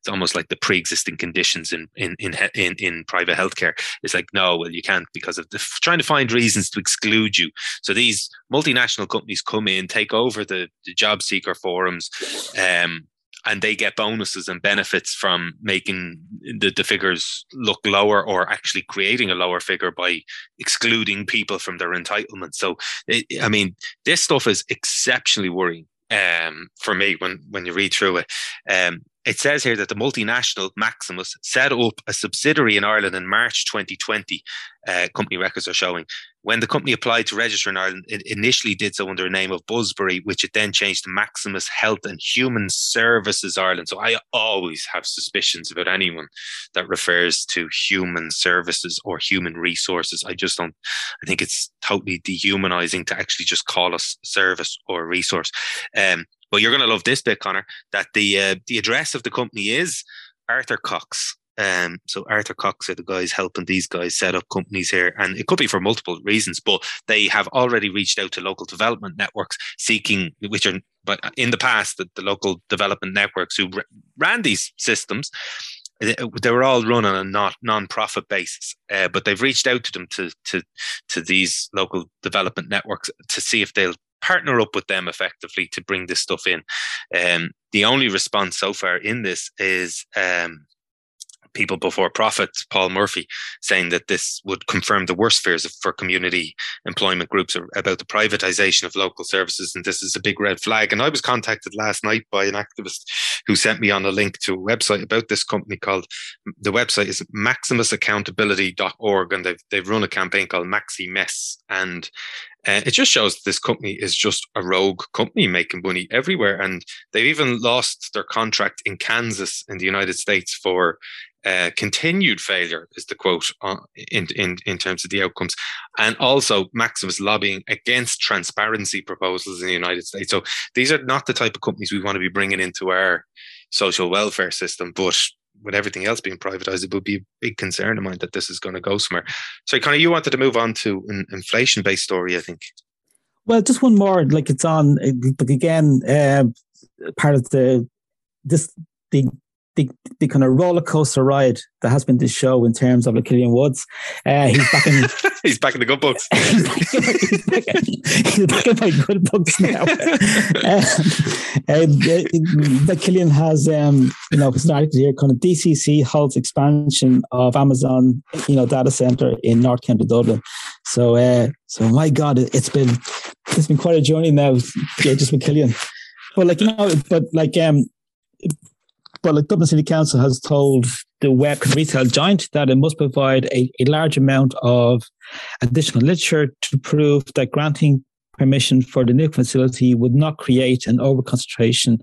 it's almost like the pre-existing conditions in in in in, in private healthcare. It's like no, well you can't because of the, trying to find reasons to exclude you. So these multinational companies come in, take over the, the job seeker forums, um, and they get bonuses and benefits from making the, the figures look lower or actually creating a lower figure by excluding people from their entitlements. So, it, I mean, this stuff is exceptionally worrying um, for me when when you read through it. Um, it says here that the multinational Maximus set up a subsidiary in Ireland in March 2020. Uh, company records are showing when the company applied to register in Ireland, it initially did so under the name of Busbury, which it then changed to Maximus Health and Human Services Ireland. So I always have suspicions about anyone that refers to human services or human resources. I just don't, I think it's totally dehumanizing to actually just call us service or resource. Um, but you're going to love this bit, Conor, that the, uh, the address of the company is Arthur Cox. Um, so Arthur Cox are the guys helping these guys set up companies here, and it could be for multiple reasons. But they have already reached out to local development networks seeking, which are, but in the past, the, the local development networks who ran these systems, they were all run on a not non-profit basis, uh, but they've reached out to them to to to these local development networks to see if they'll partner up with them effectively to bring this stuff in. Um, the only response so far in this is um, People Before Profits, Paul Murphy, saying that this would confirm the worst fears for community employment groups about the privatization of local services. And this is a big red flag. And I was contacted last night by an activist who sent me on a link to a website about this company called, the website is maximusaccountability.org. And they've, they've run a campaign called Maxi Mess. And uh, it just shows this company is just a rogue company making money everywhere. And they've even lost their contract in Kansas in the United States for uh, continued failure is the quote uh, in, in, in terms of the outcomes. And also, Maximus lobbying against transparency proposals in the United States. So these are not the type of companies we want to be bringing into our social welfare system. But with everything else being privatized, it would be a big concern of mine that this is going to go somewhere. So, of, you wanted to move on to an inflation based story, I think. Well, just one more. Like it's on, like again, uh, part of the this the the, the kind of roller coaster ride that has been this show in terms of like Killian Woods. Uh, he's back in. [LAUGHS] he's back in the good books. [LAUGHS] he's, back, he's, back, in my good books now. [LAUGHS] um, uh, Killian has, um, you know, it's an article here, kind of DCC halts expansion of Amazon, you know, data center in North County Dublin. So, uh, so my God, it, has been it's been quite a journey now, yeah, just with Killian. But like you know, but like um, but the Dublin City Council has told the web retail giant that it must provide a, a large amount of additional literature to prove that granting permission for the new facility would not create an overconcentration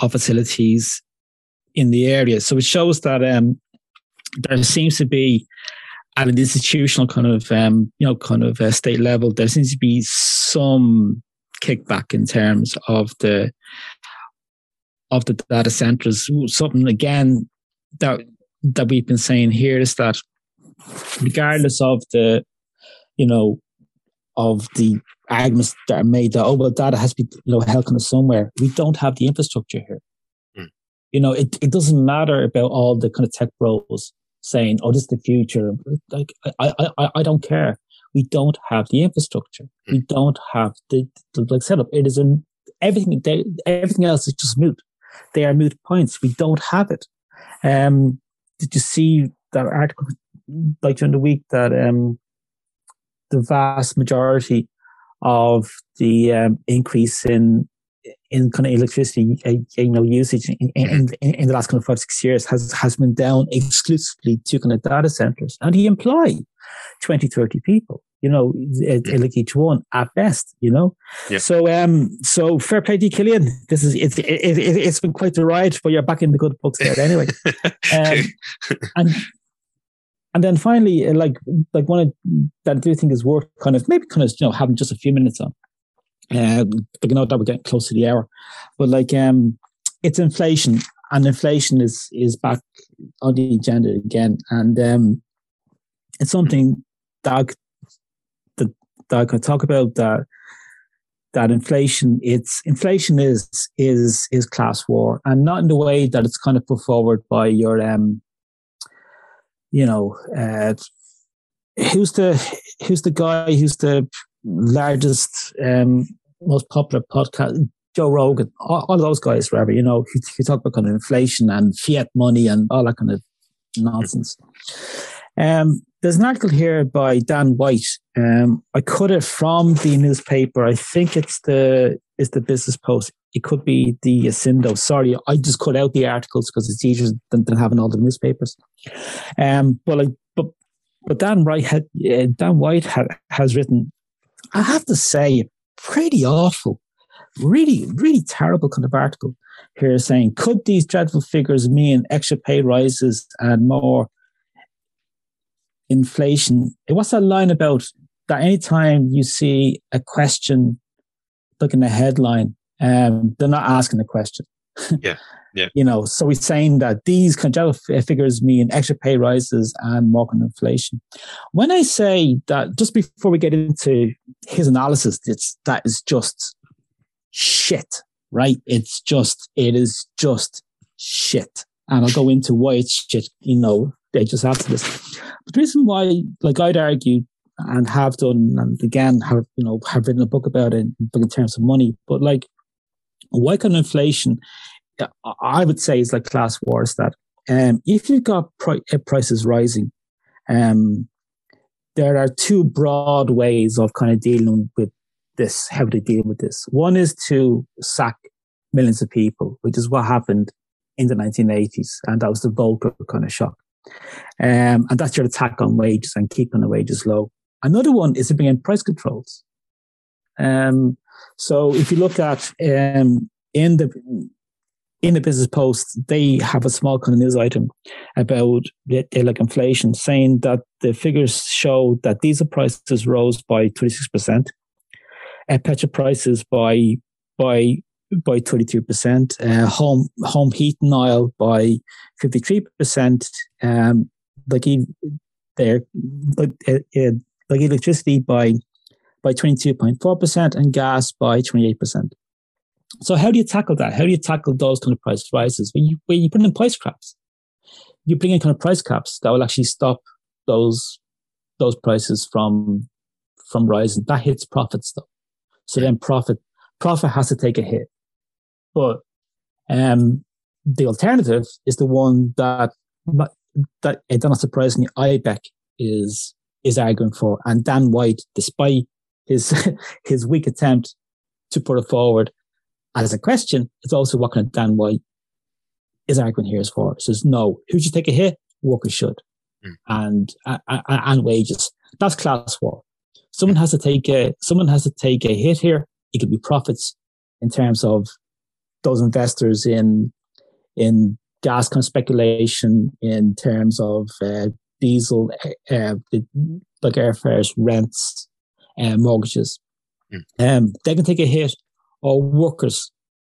of facilities in the area. So it shows that um, there seems to be at an institutional kind of um, you know kind of uh, state level, there seems to be some kickback in terms of the of the data centers. Something again that that we've been saying here is that regardless of the, you know, of the arguments that are made that oh well data has to be you know held kind of somewhere, we don't have the infrastructure here. Mm. You know, it, it doesn't matter about all the kind of tech bros saying, "Oh, this is the future." Like, I, I, I don't care. We don't have the infrastructure. Mm. We don't have the, the like setup. It is an everything. Everything else is just moot they are moot points. We don't have it. Um, did you see that article like during the week that um, the vast majority of the um, increase in in kind of electricity, uh, you know, usage in, in, in, the last kind of five, six years has, has been down exclusively to kind of data centers. And he employed 20, 30 people, you know, mm. like each one at best, you know? Yeah. So, um, so fair play to Killian. This is, it's, it, it, it's been quite the ride, but you're back in the good books there anyway. [LAUGHS] um, and, and then finally, uh, like, like one that I do think is worth kind of, maybe kind of, you know, having just a few minutes on um, I know that we're getting close to the hour, but like um, it's inflation, and inflation is is back on the agenda again, and um, it's something that that, can talk about that that inflation it's inflation is is is class war and not in the way that it's kind of put forward by your um you know uh who's the who's the guy who's the largest, um, most popular podcast, Joe Rogan, all, all, those guys, whatever, you know, he, he talk about kind of inflation and fiat money and all that kind of nonsense. Um, there's an article here by Dan White. Um, I cut it from the newspaper. I think it's the is the Business Post. It could be the Ascindo. Sorry, I just cut out the articles because it's easier than, than having all the newspapers. Um, but like, but but Dan White had uh, Dan White had, has written I have to say, pretty awful, really, really terrible kind of article here saying, could these dreadful figures mean extra pay rises and more inflation? It what's that line about that anytime you see a question, look in the headline, um, they're not asking the question. [LAUGHS] yeah. Yeah. You know, so we're saying that these conjunctive figures mean extra pay rises and more inflation. When I say that, just before we get into his analysis, it's that is just shit, right? It's just, it is just shit. And I'll go into why it's shit, you know, they just after this. But the reason why, like I'd argue and have done, and again, have, you know, have written a book about it but in terms of money, but like, why can inflation I would say is like class wars that um, if you've got pri- uh, prices rising, um, there are two broad ways of kind of dealing with this, how do to deal with this. One is to sack millions of people, which is what happened in the 1980s. And that was the Volcker kind of shock. Um, and that's your attack on wages and keeping the wages low. Another one is to bring in price controls. Um, so if you look at um, in the in the business post, they have a small kind of news item about like inflation, saying that the figures show that diesel prices rose by 26%, uh, petrol prices by by by 22%, uh, home home heating oil by 53%, um, like there, like, uh, uh, like electricity by by 22.4% and gas by 28%. So how do you tackle that? How do you tackle those kind of price rises? When you when you put in price caps, you bring in kind of price caps that will actually stop those those prices from from rising. That hits profits though. So then profit profit has to take a hit. But um, the alternative is the one that that it not surprisingly IBEC is is arguing for, and Dan White, despite his [LAUGHS] his weak attempt to put it forward, as a question, it's also what kind of Dan White is arguing here is for. It says, no, who should take a hit? Workers should. Mm. And, uh, and wages. That's class war. Someone has to take a, someone has to take a hit here. It could be profits in terms of those investors in, in gas kind of speculation, in terms of, uh, diesel, uh, like airfares, rents, uh, mortgages. Mm. Um, they can take a hit or workers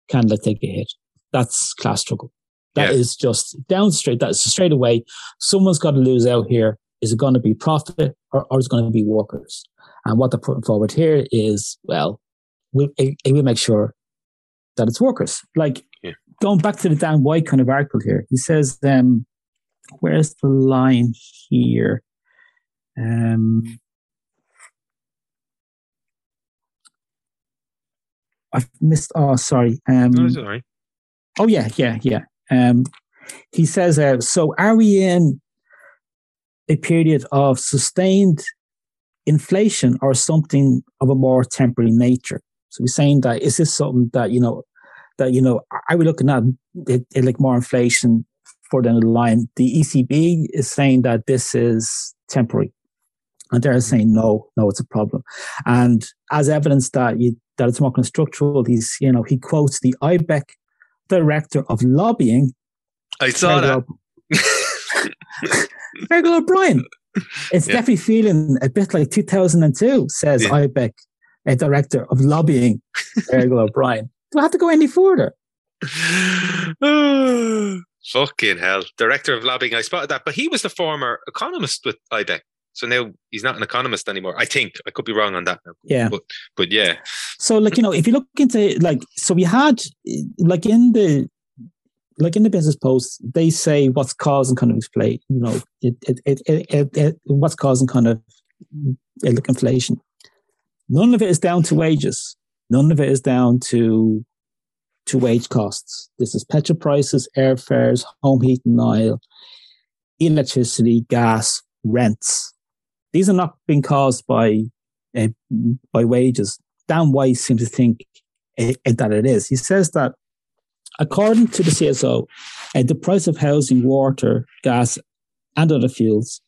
can let take a hit. That's class struggle. That yeah. is just down straight. That's straight away. Someone's got to lose out here. Is it going to be profit or, or is it going to be workers? And what they're putting forward here is, well, we, it, it will make sure that it's workers. Like yeah. going back to the Dan White kind of article here, he says, um, where's the line here? Um, I've missed. Oh, sorry. Um, no, sorry. Oh yeah, yeah, yeah. Um, he says, uh, "So are we in a period of sustained inflation or something of a more temporary nature?" So we're saying that is this something that you know that you know are we looking at it, it like more inflation for the line? The ECB is saying that this is temporary, and they're saying no, no, it's a problem. And as evidence that you that it's more kind of structural, he's you know he quotes the IBEC director of lobbying. I saw Fergal, that. Fergal O'Brien. [LAUGHS] It's yeah. definitely feeling a bit like 2002, says yeah. IBEC, a director of lobbying, [LAUGHS] Fergal O'Brien. Do I have to go any further? [SIGHS] Fucking hell. Director of lobbying. I spotted that. But he was the former economist with IBEC. So now he's not an economist anymore. I think I could be wrong on that. Now. Yeah, but but yeah. So like you know, if you look into like, so we had like in the like in the business post, they say what's causing kind of explain, you know, it it it, it, it what's causing kind of uh, like inflation. None of it is down to wages. None of it is down to to wage costs. This is petrol prices, airfares, home heat and oil, electricity, gas, rents. These are not being caused by uh, by wages. Dan White seems to think uh, that it is. He says that according to the CSO, uh, the price of housing, water, gas, and other fuels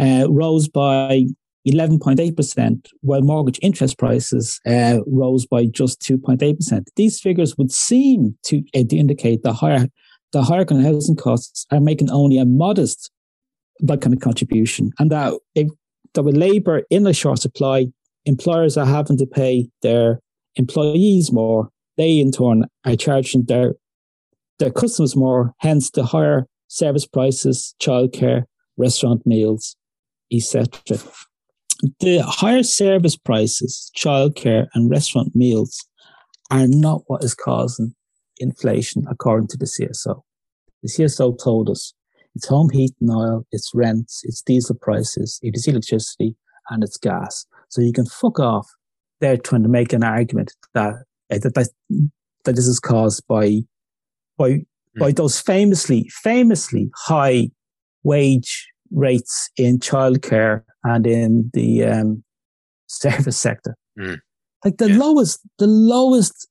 rose by 11.8%, while mortgage interest prices uh, rose by just 2.8%. These figures would seem to, uh, to indicate the higher the higher kind of housing costs are making only a modest that kind of contribution, and that if that with labour in a short supply, employers are having to pay their employees more. They in turn are charging their their customers more, hence the higher service prices, childcare, restaurant meals, etc. The higher service prices, childcare, and restaurant meals are not what is causing inflation, according to the CSO. The CSO told us it's home heat and oil, it's rents, it's diesel prices, it is electricity, and it's gas. So you can fuck off. They're trying to make an argument that that that, that this is caused by by mm. by those famously famously high wage rates in childcare and in the um, service sector. Mm. Like the yeah. lowest, the lowest,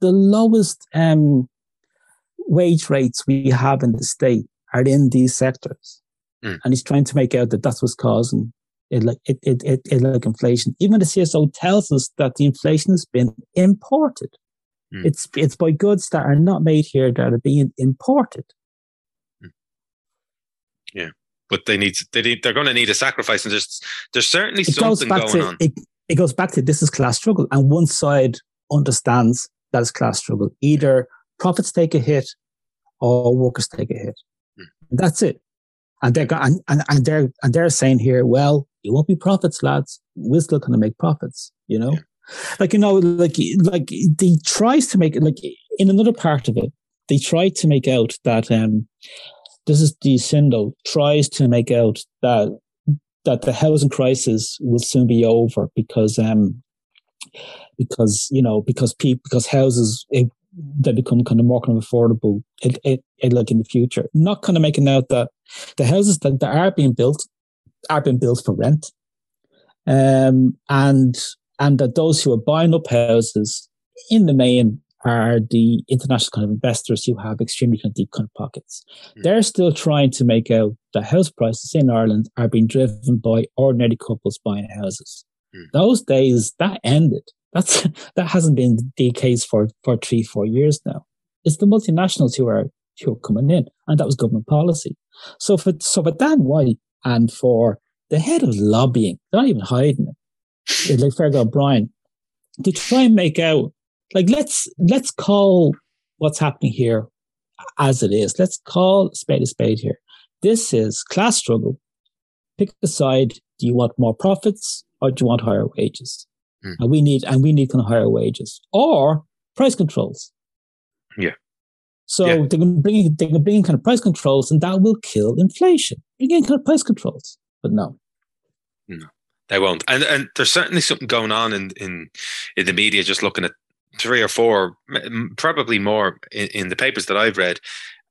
the lowest um, wage rates we have in the state are in these sectors. Mm. And he's trying to make out that that's what's causing it, like it, it, it, it, like inflation. Even the CSO tells us that the inflation has been imported. Mm. It's it's by goods that are not made here that are being imported. Mm. Yeah but they need they need, they're going to need a sacrifice, and there's there's certainly it something going to, on. It, it goes back to this is class struggle, and one side understands that is class struggle. Either profits take a hit, or workers take a hit. Mm. That's it. And they're and, and, and they're and they're saying here, well, it won't be profits, lads. We're still going to make profits. You know, yeah. like you know, like like they tries to make it like in another part of it, they try to make out that um this is the Sindo tries to make out that that the housing crisis will soon be over because um because you know because people because houses it, they become kind of more kind of affordable it, it, it like in the future. Not kind of making out that the houses that, that are being built are being built for rent. Um and and that those who are buying up houses in the main are the international kind of investors who have extremely kind of deep kind of pockets. Mm. They're still trying to make out that house prices in Ireland are being driven by ordinary couples buying houses. Mm. Those days that ended. That's [LAUGHS] that hasn't been the case for for three four years now. It's the multinationals who are who are coming in, and that was government policy. So for so for Dan White and for the head of lobbying, they're not even hiding it. [LAUGHS] Like Fergal O'Brien, to try and make out like let's let's call what's happening here as it is. Let's call spade a spade here. This is class struggle. Pick a side. Do you want more profits or do you want higher wages? Mm. And we need and we need kind of higher wages or price controls. Yeah. So yeah. they can bring in, they can bring in kind of price controls, and that will kill inflation. Bring in kind of price controls, but no, no, they won't. And and there's certainly something going on in in in the media. Just looking at three or four, probably more in, in the papers that I've read,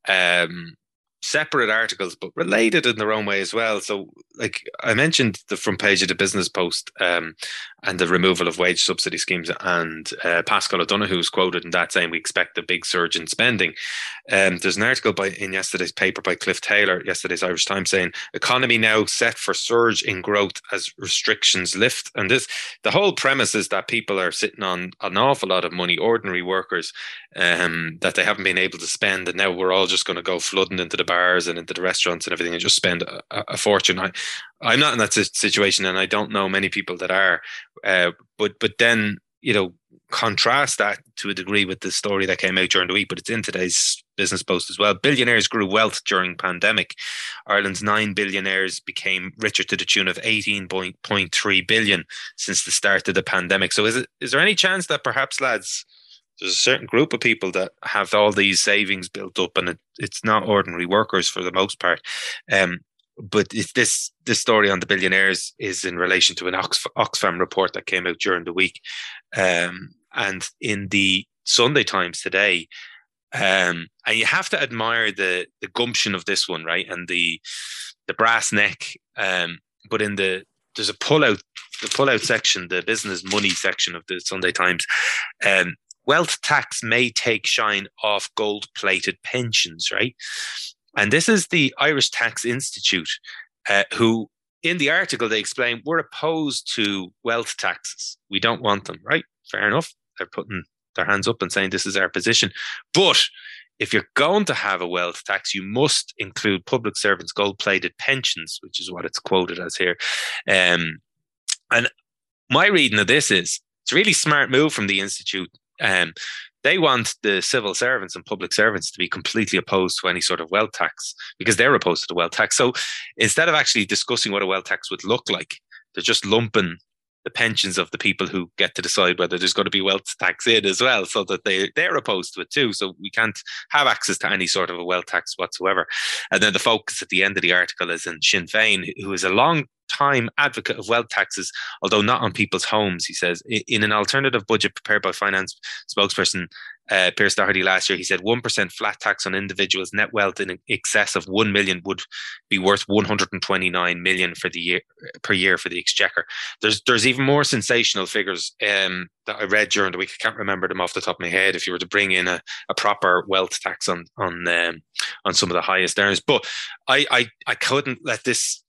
um, separate articles, but related in their own way as well. So, like I mentioned, the front page of the Business Post um, and the removal of wage subsidy schemes, and uh, Paschal O'Donoghue is quoted in that saying we expect a big surge in spending. Um, there's an article by in yesterday's paper by Cliff Taylor, yesterday's Irish Times, saying economy now set for surge in growth as restrictions lift. And this, the whole premise is that people are sitting on an awful lot of money, ordinary workers, um, that they haven't been able to spend, and now we're all just going to go flooding into the bars and into the restaurants and everything and just spend a, a fortune. I, I'm not in that situation, and I don't know many people that are. Uh, but but then you know contrast that to a degree with the story that came out during the week, but it's in today's business post as well. Billionaires grew wealth during pandemic. Ireland's nine billionaires became richer to the tune of 18.3 billion since the start of the pandemic. So is it is there any chance that perhaps lads there's a certain group of people that have all these savings built up, and it, it's not ordinary workers for the most part. Um, but this this story on the billionaires is in relation to an Ox, Oxfam report that came out during the week, um, and in the Sunday Times today, um, and you have to admire the the gumption of this one, right, and the the brass neck. Um, but in the there's a pull out the pull out section, the business money section of the Sunday Times. Um, wealth tax may take shine off gold plated pensions, right? And this is the Irish Tax Institute, uh, who in the article they explain we're opposed to wealth taxes. We don't want them, right? Fair enough. They're putting their hands up and saying this is our position. But if you're going to have a wealth tax, you must include public servants' gold plated pensions, which is what it's quoted as here. Um, and my reading of this is it's a really smart move from the Institute um, they want the civil servants and public servants to be completely opposed to any sort of wealth tax because they're opposed to the wealth tax. So instead of actually discussing what a wealth tax would look like, they're just lumping the pensions of the people who get to decide whether there's going to be wealth tax in as well, so that they they're opposed to it too. So we can't have access to any sort of a wealth tax whatsoever. And then the focus at the end of the article is in Sinn Féin, who is a long time advocate of wealth taxes, although not on people's homes, he says. In an alternative budget prepared by finance spokesperson uh, Pearse Doherty last year, he said 1% flat tax on individuals' net wealth in excess of 1 million would be worth 129 million for the year per year for the exchequer. There's there's even more sensational figures um, that I read during the week. I can't remember them off the top of my head. If you were to bring in a, a proper wealth tax on on um, on some of the highest earners, but I, I I couldn't let this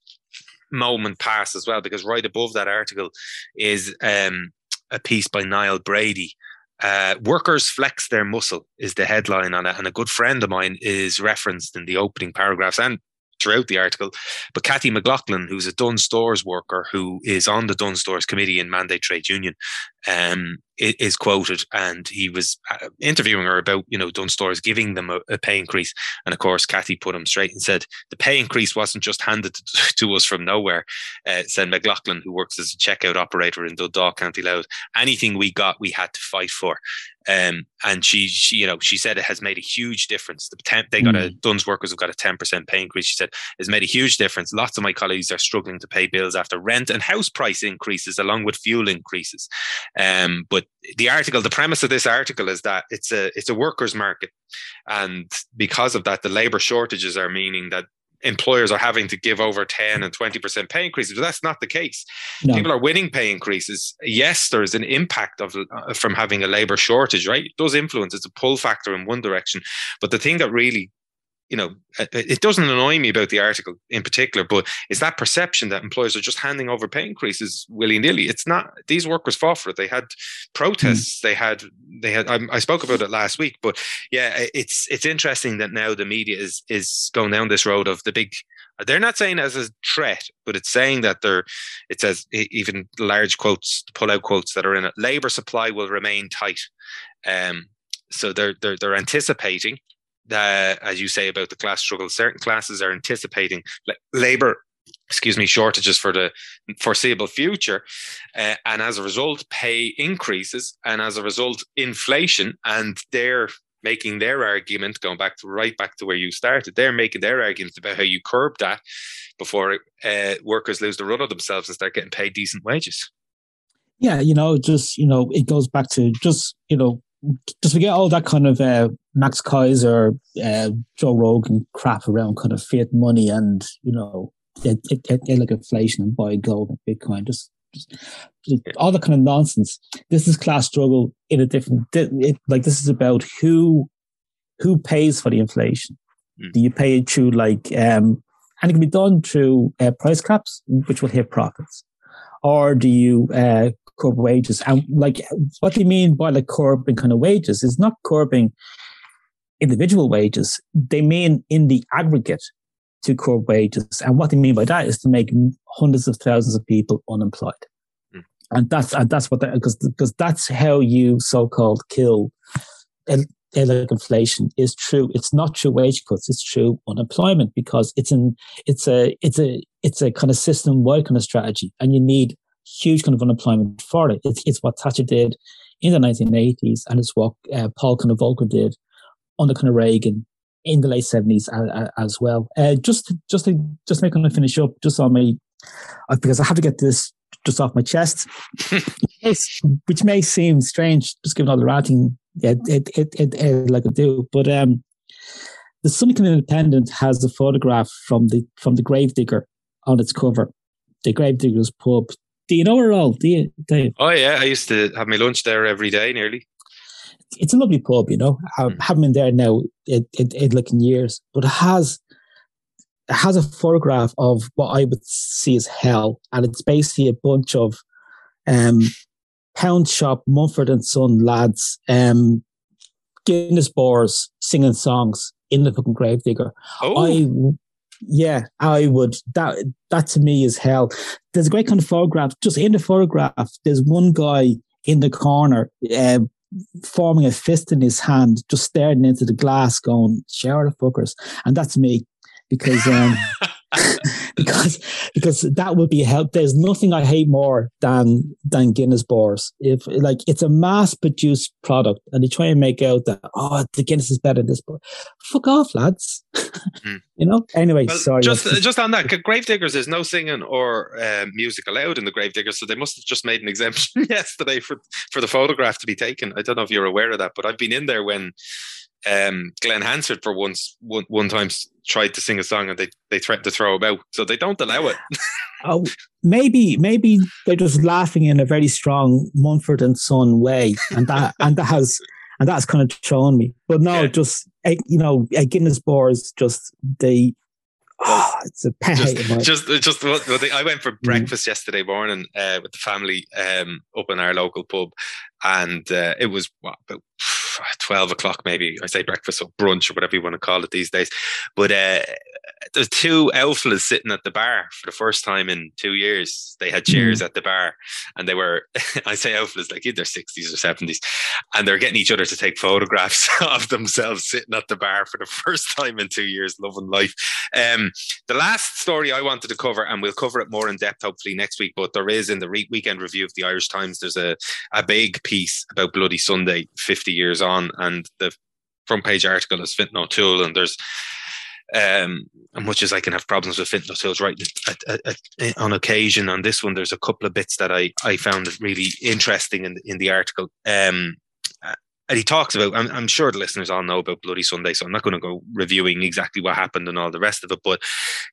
moment pass as well because right above that article is um, a piece by Niall Brady uh, workers flex their muscle is the headline on it, and a good friend of mine is referenced in the opening paragraphs and throughout the article. But Kathy McLaughlin, who's a Dunnes Stores worker who is on the Dunnes Stores committee in Mandate Trade Union, um, is quoted, and he was uh, interviewing her about you know Dunnes Stores giving them a, a, pay increase, and of course Kathy put him straight and said the pay increase wasn't just handed [LAUGHS] to, us from nowhere. Uh, said McLaughlin, who works as a checkout operator in Dundalk County Louth, anything we got we had to fight for. Um, and she, she, you know, she said it has made a huge difference. The temp, they got mm. a hmm. Dunnes workers have got a ten percent pay increase. She said has made a huge difference. Lots of my colleagues are struggling to pay bills after rent and house price increases, along with fuel increases. Um, but the article, the premise of this article is that it's a it's a workers' market, and because of that, the labour shortages are meaning that employers are having to give over 10 and 20% pay increases but that's not the case. No. people are winning pay increases. Yes there's an impact of uh, from having a labor shortage right? It does influence it's a pull factor in one direction. But the thing that really you know, it doesn't annoy me about the article in particular, but it's that perception that employers are just handing over pay increases willy nilly. It's not. These workers fought for it. They had protests. Mm. They had. They had. I, I, spoke about it last week, but yeah, it's it's interesting that now the media is is going down this road of the big. They're not saying as a threat, but it's saying that they're. It says even large quotes, pull out quotes that are in it. Labor supply will remain tight. Um, so they're they're they're anticipating that, as you say about the class struggle, certain classes are anticipating labor excuse me shortages for the foreseeable future uh, and as a result pay increases and as a result inflation and they're making their argument going back to right back to where you started they're making their argument about how you curb that before uh, workers lose the run of themselves and start getting paid decent wages. Yeah you know just you know it goes back to just you know just forget all that kind of uh, Max Keiser, uh, Joe Rogan crap around kind of fiat money and you know, it, it, it, like inflation and buy gold and Bitcoin. Just, just, all that kind of nonsense. This is class struggle in a different. It, like this is about who who pays for the inflation. Mm. Do you pay it through like um, and it can be done through uh, price caps, which will hit profits, or do you uh, curb wages. And like, what they mean by like curbing kind of wages is not curbing individual wages. They mean in the aggregate to curb wages. And what they mean by that is to make hundreds of thousands of people unemployed. Mm. And that's, and that's what that, because, because that's how you so-called kill like inflation is true. It's not true wage cuts. It's true unemployment because it's an, it's a, it's a, it's a kind of system wide kind of strategy and you need huge kind of unemployment for it. It's, it's what Thatcher did in the 1980s, and it's what uh, Paul kind of Volcker did under kind of Reagan in the late 70s as, as well. Uh, just just to just make kind of finish up, just on me, uh, because I have to get this just off my chest, [LAUGHS] which may seem strange, just given all the writing it, it, it, it, like I do, but um, the Sunday Independent has a photograph from the from the Gravedigger on its cover, the Gravedigger's pub do you know her all? Do you, Dave? Oh yeah, I used to have my lunch there every day, nearly. It's a lovely pub, you know. I mm. haven't been there now in, in, in like in years, but it has it has a photograph of what I would see as hell, and it's basically a bunch of um, pound shop Mumford and Son lads, um, Guinness bars singing songs in the fucking Gravedigger. Oh. I yeah, I would. That that to me is hell. There's a great kind of photograph. Just in the photograph, there's one guy in the corner, uh, forming a fist in his hand, just staring into the glass, going "Shower the fuckers," and that's me because um, [LAUGHS] [LAUGHS] [LAUGHS] because because that would be help. There's nothing I hate more than than Guinness bars. If like it's a mass produced product and they try and make out that oh the Guinness is better than this, but fuck off, lads. Mm. [LAUGHS] you know. Anyway, well, sorry. Just just on that, Gravediggers, there's no singing or uh, music allowed in the Gravediggers, so they must have just made an exemption [LAUGHS] yesterday for for the photograph to be taken. I don't know if you're aware of that, but I've been in there when um, Glen Hansard for once one, one time tried to sing a song and they, they threatened to throw him out. So they don't allow it. [LAUGHS] oh, maybe maybe they're just laughing in a very strong Mumford and Son way, and that [LAUGHS] and that has and that's kind of shown me. But no, yeah. just eh, you know, eh, Guinness bars just they Oh, it's a pain. Just, just, just what, what I went for mm. breakfast mm. yesterday morning uh, with the family um, up in our local pub, and uh, it was what, about 12 o'clock, maybe. I say breakfast or brunch or whatever you want to call it these days. But uh, there's two elflas sitting at the bar for the first time in two years. They had chairs mm. at the bar and they were, [LAUGHS] I say elflas like in their 60s or 70s, and they're getting each other to take photographs [LAUGHS] of themselves sitting at the bar for the first time in two years, loving life. Um, the last story I wanted to cover, and we'll cover it more in depth hopefully next week, but there is in the re- weekend review of the Irish Times, there's a, a big piece about Bloody Sunday 50 years on, and the front page article is Fintan O'Toole, and there's um, much as I can have problems with Fintan Hills writing at, at, at, on occasion, on this one, there's a couple of bits that I, I found really interesting in, in the article. Um, and he talks about, I'm, I'm, sure the listeners all know about Bloody Sunday, so I'm not going to go reviewing exactly what happened and all the rest of it. But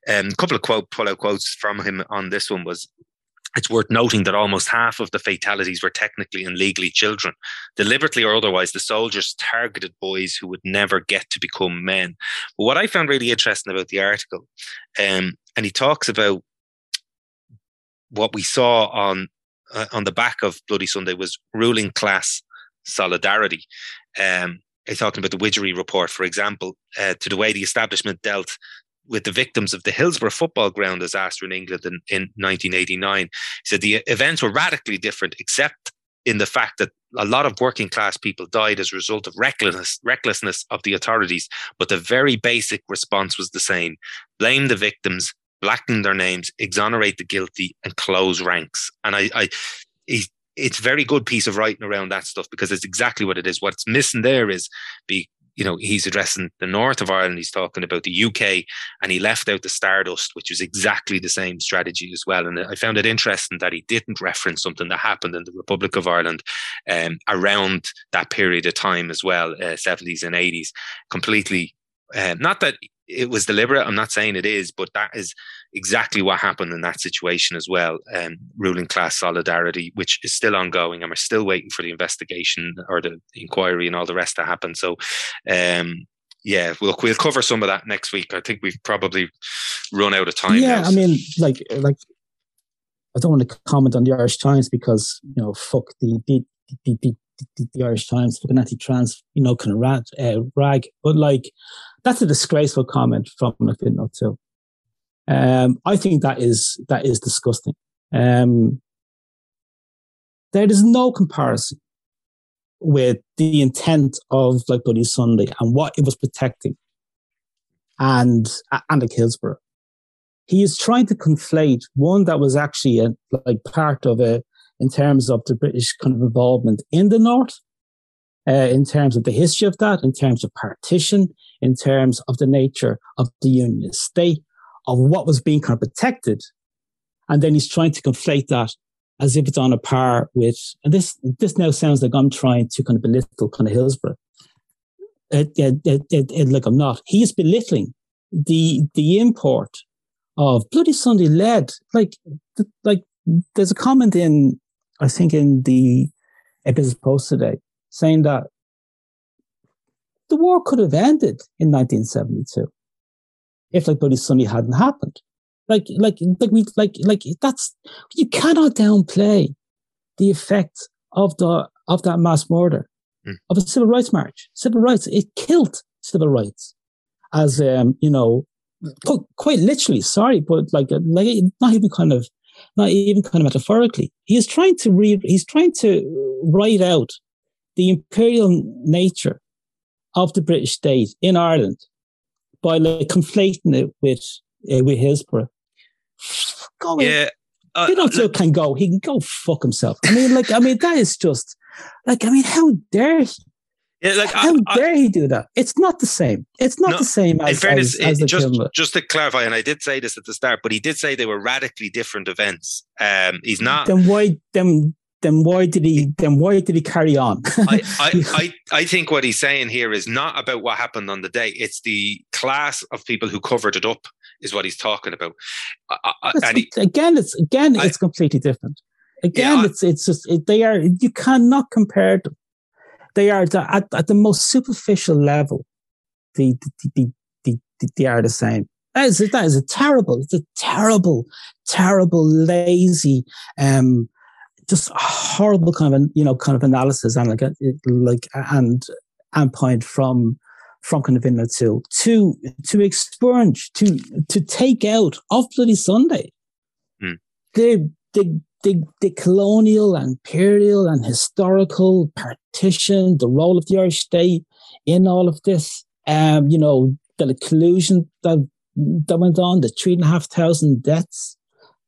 um, a couple of quote pull out quotes from him on this one was it's worth noting that almost half of the fatalities were technically and legally children. Deliberately or otherwise, the soldiers targeted boys who would never get to become men. But what I found really interesting about the article, um, and he talks about what we saw on uh, on the back of Bloody Sunday was ruling class solidarity. Um, he's talking about the Widgery report, for example, uh, to the way the establishment dealt with the victims of the Hillsborough football ground disaster in England in, in 1989. He said the events were radically different, except in the fact that a lot of working class people died as a result of recklessness, recklessness of the authorities. But the very basic response was the same: blame the victims, blacken their names, exonerate the guilty, and close ranks. And I, I it's very good piece of writing around that stuff because it's exactly what it is. What's missing there is be you know, he's addressing the north of Ireland. He's talking about the UK, and he left out the Stardust, which was exactly the same strategy as well. And I found it interesting that he didn't reference something that happened in the Republic of Ireland um, around that period of time as well, uh, 70s and 80s. Completely, uh, not that it was deliberate. I'm not saying it is, but that is exactly what happened in that situation as well. Um, ruling class solidarity, which is still ongoing, and we're still waiting for the investigation or the inquiry and all the rest to happen. So, um, yeah, we'll we'll cover some of that next week. I think we've probably run out of time. Yeah, now. I mean, like, like I don't want to comment on the Irish Times because you know, fuck the the the, the, the, the Irish Times, fucking anti-trans, you know, kind of rat, uh, rag. But like, that's a disgraceful comment from McFinno too. Um, I think that is that is disgusting. Um, there is no comparison with the intent of like Bloody Sunday and what it was protecting, and and like Hillsborough. He is trying to conflate one that was actually a, like part of a in terms of the British kind of involvement in the North, uh, in terms of the history of that, in terms of partition, in terms of the nature of the Union state, of what was being kind of protected. And then he's trying to conflate that as if it's on a par with, and this, this now sounds like I'm trying to kind of belittle kind of Hillsborough. It, like I'm not. He is belittling the, the import of Bloody Sunday led, like, like there's a comment in, I think in the Business Post today saying that the war could have ended in 1972 if like Bloody Sunday hadn't happened. Like, like, like we, like, like that's, you cannot downplay the effect of the, of that mass murder mm. of a civil rights march. Civil rights, it killed civil rights as, um, you know, quite literally, sorry, but like, like not even kind of, not even kind of metaphorically. He is trying to read, he's trying to write out the imperial nature of the British state in Ireland by like conflating it with uh, with Hillsborough. Go yeah. Uh, know, uh, can go. He can go fuck himself. I mean, like, I mean, that is just like, I mean, how dare he? Yeah, like, how I, dare I, he do that? It's not the same. It's not no, the same as, in fairness, as, as just, just to clarify, and I did say this at the start, but he did say they were radically different events. Um, he's not. Then why? Then then why did he then why did he carry on? I, I, [LAUGHS] I, I think what he's saying here is not about what happened on the day. It's the class of people who covered it up is what he's talking about. He, again, it's again I, it's completely different. Again, yeah, it's it's just it, they are you cannot compare them. They are the, at at the most superficial level. The the, the, the, the they are the same. That is that is a terrible. It's a terrible, terrible, lazy. um just horrible kind of you know kind of analysis and like like and and point from from kind of in to to to expunge to to take out of bloody Sunday mm. the the the the colonial and imperial and historical partition, the role of the Irish state in all of this, um, you know, the collusion that that went on, the three and a half thousand deaths,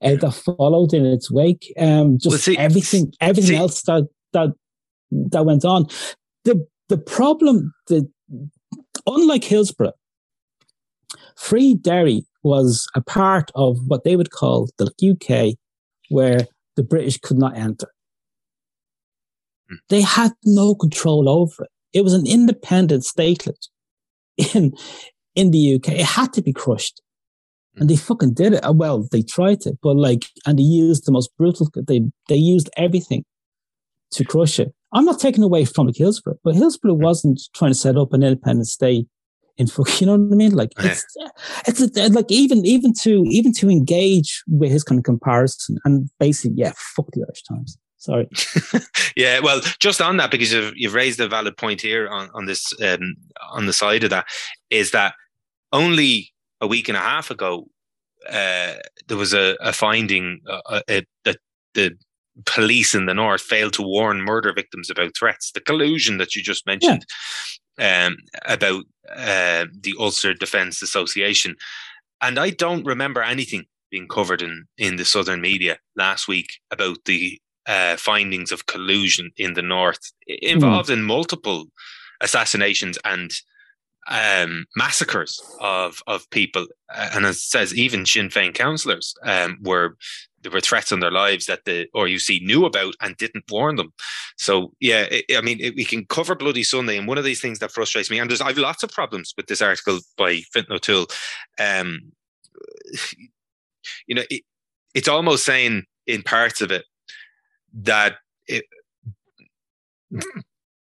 uh, that followed in its wake. Um, just well, see, everything, everything see, else that that that went on. The the problem, the unlike Hillsborough, Free Derry was a part of what they would call the UK, where the British could not enter. Hmm. They had no control over it. It was an independent statelet in in the UK. It had to be crushed and they fucking did it. Uh, well, they tried to, but like, and they used the most brutal. They they used everything to crush it. I'm not taking away from like Hillsborough, but Hillsborough wasn't trying to set up an independent state in fuck. [LAUGHS] You know what I mean? Like it's it's a, like even even to even to engage with his kind of comparison and basically, yeah, fuck the Irish Times. Sorry. [LAUGHS] yeah, well, just on that because you've, you've raised a valid point here on on this um, on the side of that is that only a week and a half ago, uh, there was a, a finding uh, that the police in the north failed to warn murder victims about threats. The collusion that you just mentioned yeah. um, about uh, the Ulster Defence Association, and I don't remember anything being covered in in the southern media last week about the uh, findings of collusion in the north involved mm. in multiple assassinations and um, massacres of of people, and it says even Sinn Féin councillors um, were there were threats on their lives that the see knew about and didn't warn them. So yeah, it, I mean it, we can cover Bloody Sunday, and one of these things that frustrates me, and there's I've lots of problems with this article by Fintan O'Toole. Um, you know, it, it's almost saying in parts of it that it,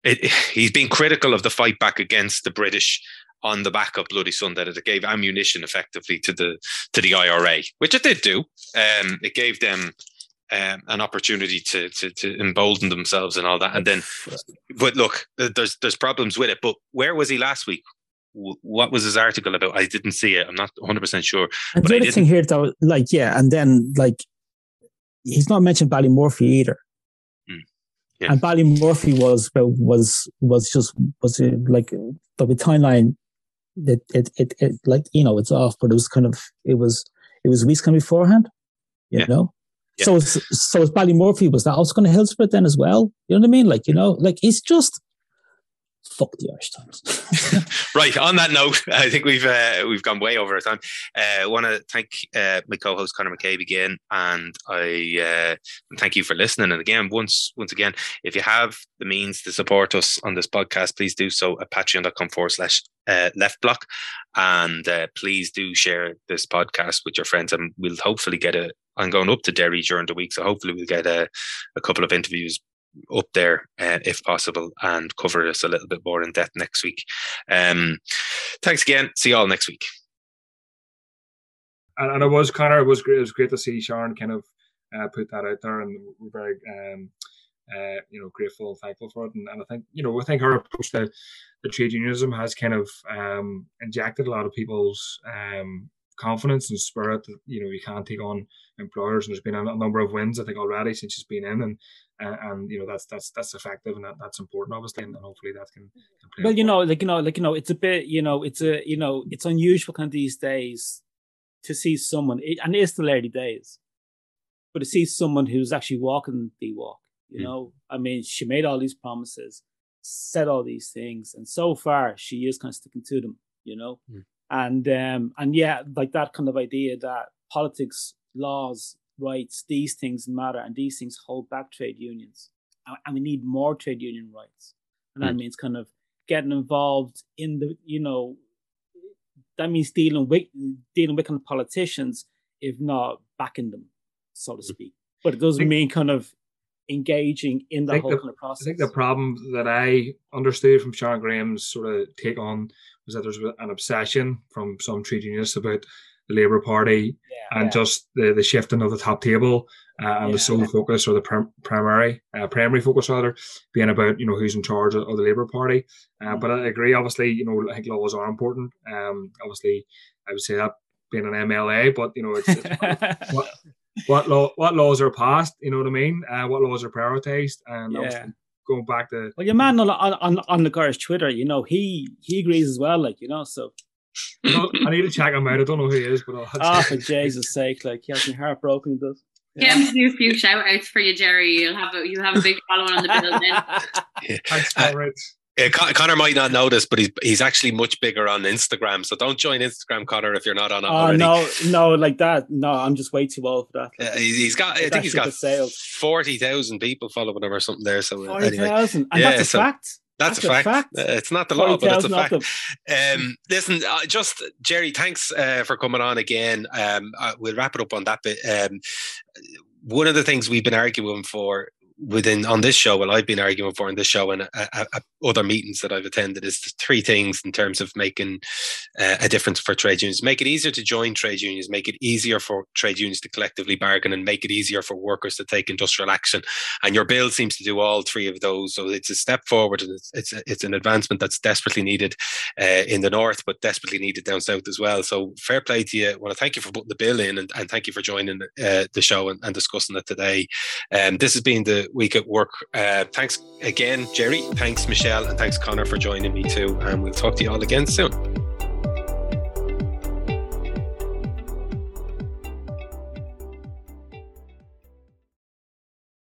it, [SIGHS] he's been critical of the fight back against the British on the back of Bloody Sunday that it gave ammunition effectively to the to the IRA, which it did do. Um, it gave them um, an opportunity to, to to embolden themselves and all that. And then, but look, there's there's problems with it. But where was he last week? What was his article about? I didn't see it. I'm not 100 percent sure. And the other thing here, though, like yeah, and then like he's not mentioned Ballymurphy either. Yeah. And Ballymurphy was was was just was uh, like the timeline. It, it it it like you know it's off, but it was kind of it was it was weeks kind of beforehand, you yeah. know. Yeah. So so Ballymurphy was that also going to Hillsborough then as well. You know what I mean? Like you know, like it's just fuck the Irish Times. [LAUGHS] [LAUGHS] right. On that note, [LAUGHS] I think we've uh, we've gone way over our time. Uh, I want to thank uh, my co-host Conor McCabe again, and I uh, thank you for listening. And again, once once again, if you have the means to support us on this podcast, please do so at patreon.com forward slash uh, left bloc. And uh, please do share this podcast with your friends, and we'll hopefully get a. I'm going up to Derry during the week, so hopefully we'll get a, a couple of interviews up there uh, if possible and cover this a little bit more in depth next week. Um, thanks again. See you all next week. And, and it was Conor. It was great. It was great to see Sharon kind of uh, put that out there, and we're very um, uh, you know grateful and thankful for it. And, and, I think you know I think her approach to the trade unionism has kind of um, injected a lot of people's um, confidence and spirit that you know you can take on employers. And there's been a, number of wins I think already since she's been in, and and, and you know that's that's that's effective and that, that's important obviously, and, and hopefully that can. can well, you know, like you know, like you know, it's a bit you know, it's a you know, it's unusual kind of these days to see someone, and it's the early days, but to see someone who's actually walking the walk. You mm. know, I mean, she made all these promises, said all these things, and so far she is kind of sticking to them. You know, mm and um, and yeah, like that kind of idea that politics, laws, rights, these things matter, and these things hold back trade unions, and we need more trade union rights, and that mm. means kind of getting involved in the, you know, that means dealing with dealing with kind of politicians, if not backing them, so to hmm. speak. But it doesn't mean kind of engaging in the whole the, kind of process. I think the problem that I understood from Sharon Graham's sort of take on was that there's an obsession from some trade unionists about the Labour Party yeah, and yeah. just the, the shifting of the top table uh, and yeah, the sole focus or the prim- primary uh, primary focus rather being about you know who's in charge of, of the Labour Party. Uh, mm-hmm. But I agree, obviously, you know I think laws are important. Um, obviously, I would say that being an MLA, but you know it's, it's [LAUGHS] what, what law what laws are passed. You know what I mean? Uh, what laws are prioritised, and yeah going back to well, your man on on on the guy's Twitter, you know, he he agrees as well, like you know. So I need to check him out. I don't know who he is, but I'll oh, for Jesus' sake, like he has me heartbroken. He does. Yeah. Get him to do a few shout outs for you, Gerry. You'll have a you have a big following on the bill then. yeah. Thanks, uh, yeah, Con- Conor might not know this, but he's he's actually much bigger on Instagram. So don't join Instagram, Conor, if you're not on it. Oh no, no, like that. No, I'm just way too old for that. Like, he's got. I think he's got forty thousand people following him or something there. So uh, forty thousand, anyway. and yeah, that's a so fact. That's, that's a, fact. fact. Uh, it's not the law, but it's a fact. Um, listen, uh, just Gerry, thanks uh, for coming on again. Um, uh, we'll wrap it up on that bit. Um, one of the things we've been arguing for within on this show, well, I've been arguing for in this show and other meetings that I've attended is three things in terms of making uh, a difference for trade unions. Make it easier to join trade unions, make it easier for trade unions to collectively bargain, and make it easier for workers to take industrial action. And your bill seems to do all three of those. So it's a step forward, and it's it's, it's an advancement that's desperately needed uh, in the north, but desperately needed down south as well. So fair play to you. I want to thank you for putting the bill in, and, and thank you for joining uh, the show and, and, discussing it today. Um, this has been the week at work. Uh, thanks again, Gerry. Thanks, Michelle. And thanks, Conor, for joining me too. And we'll talk to you all again soon.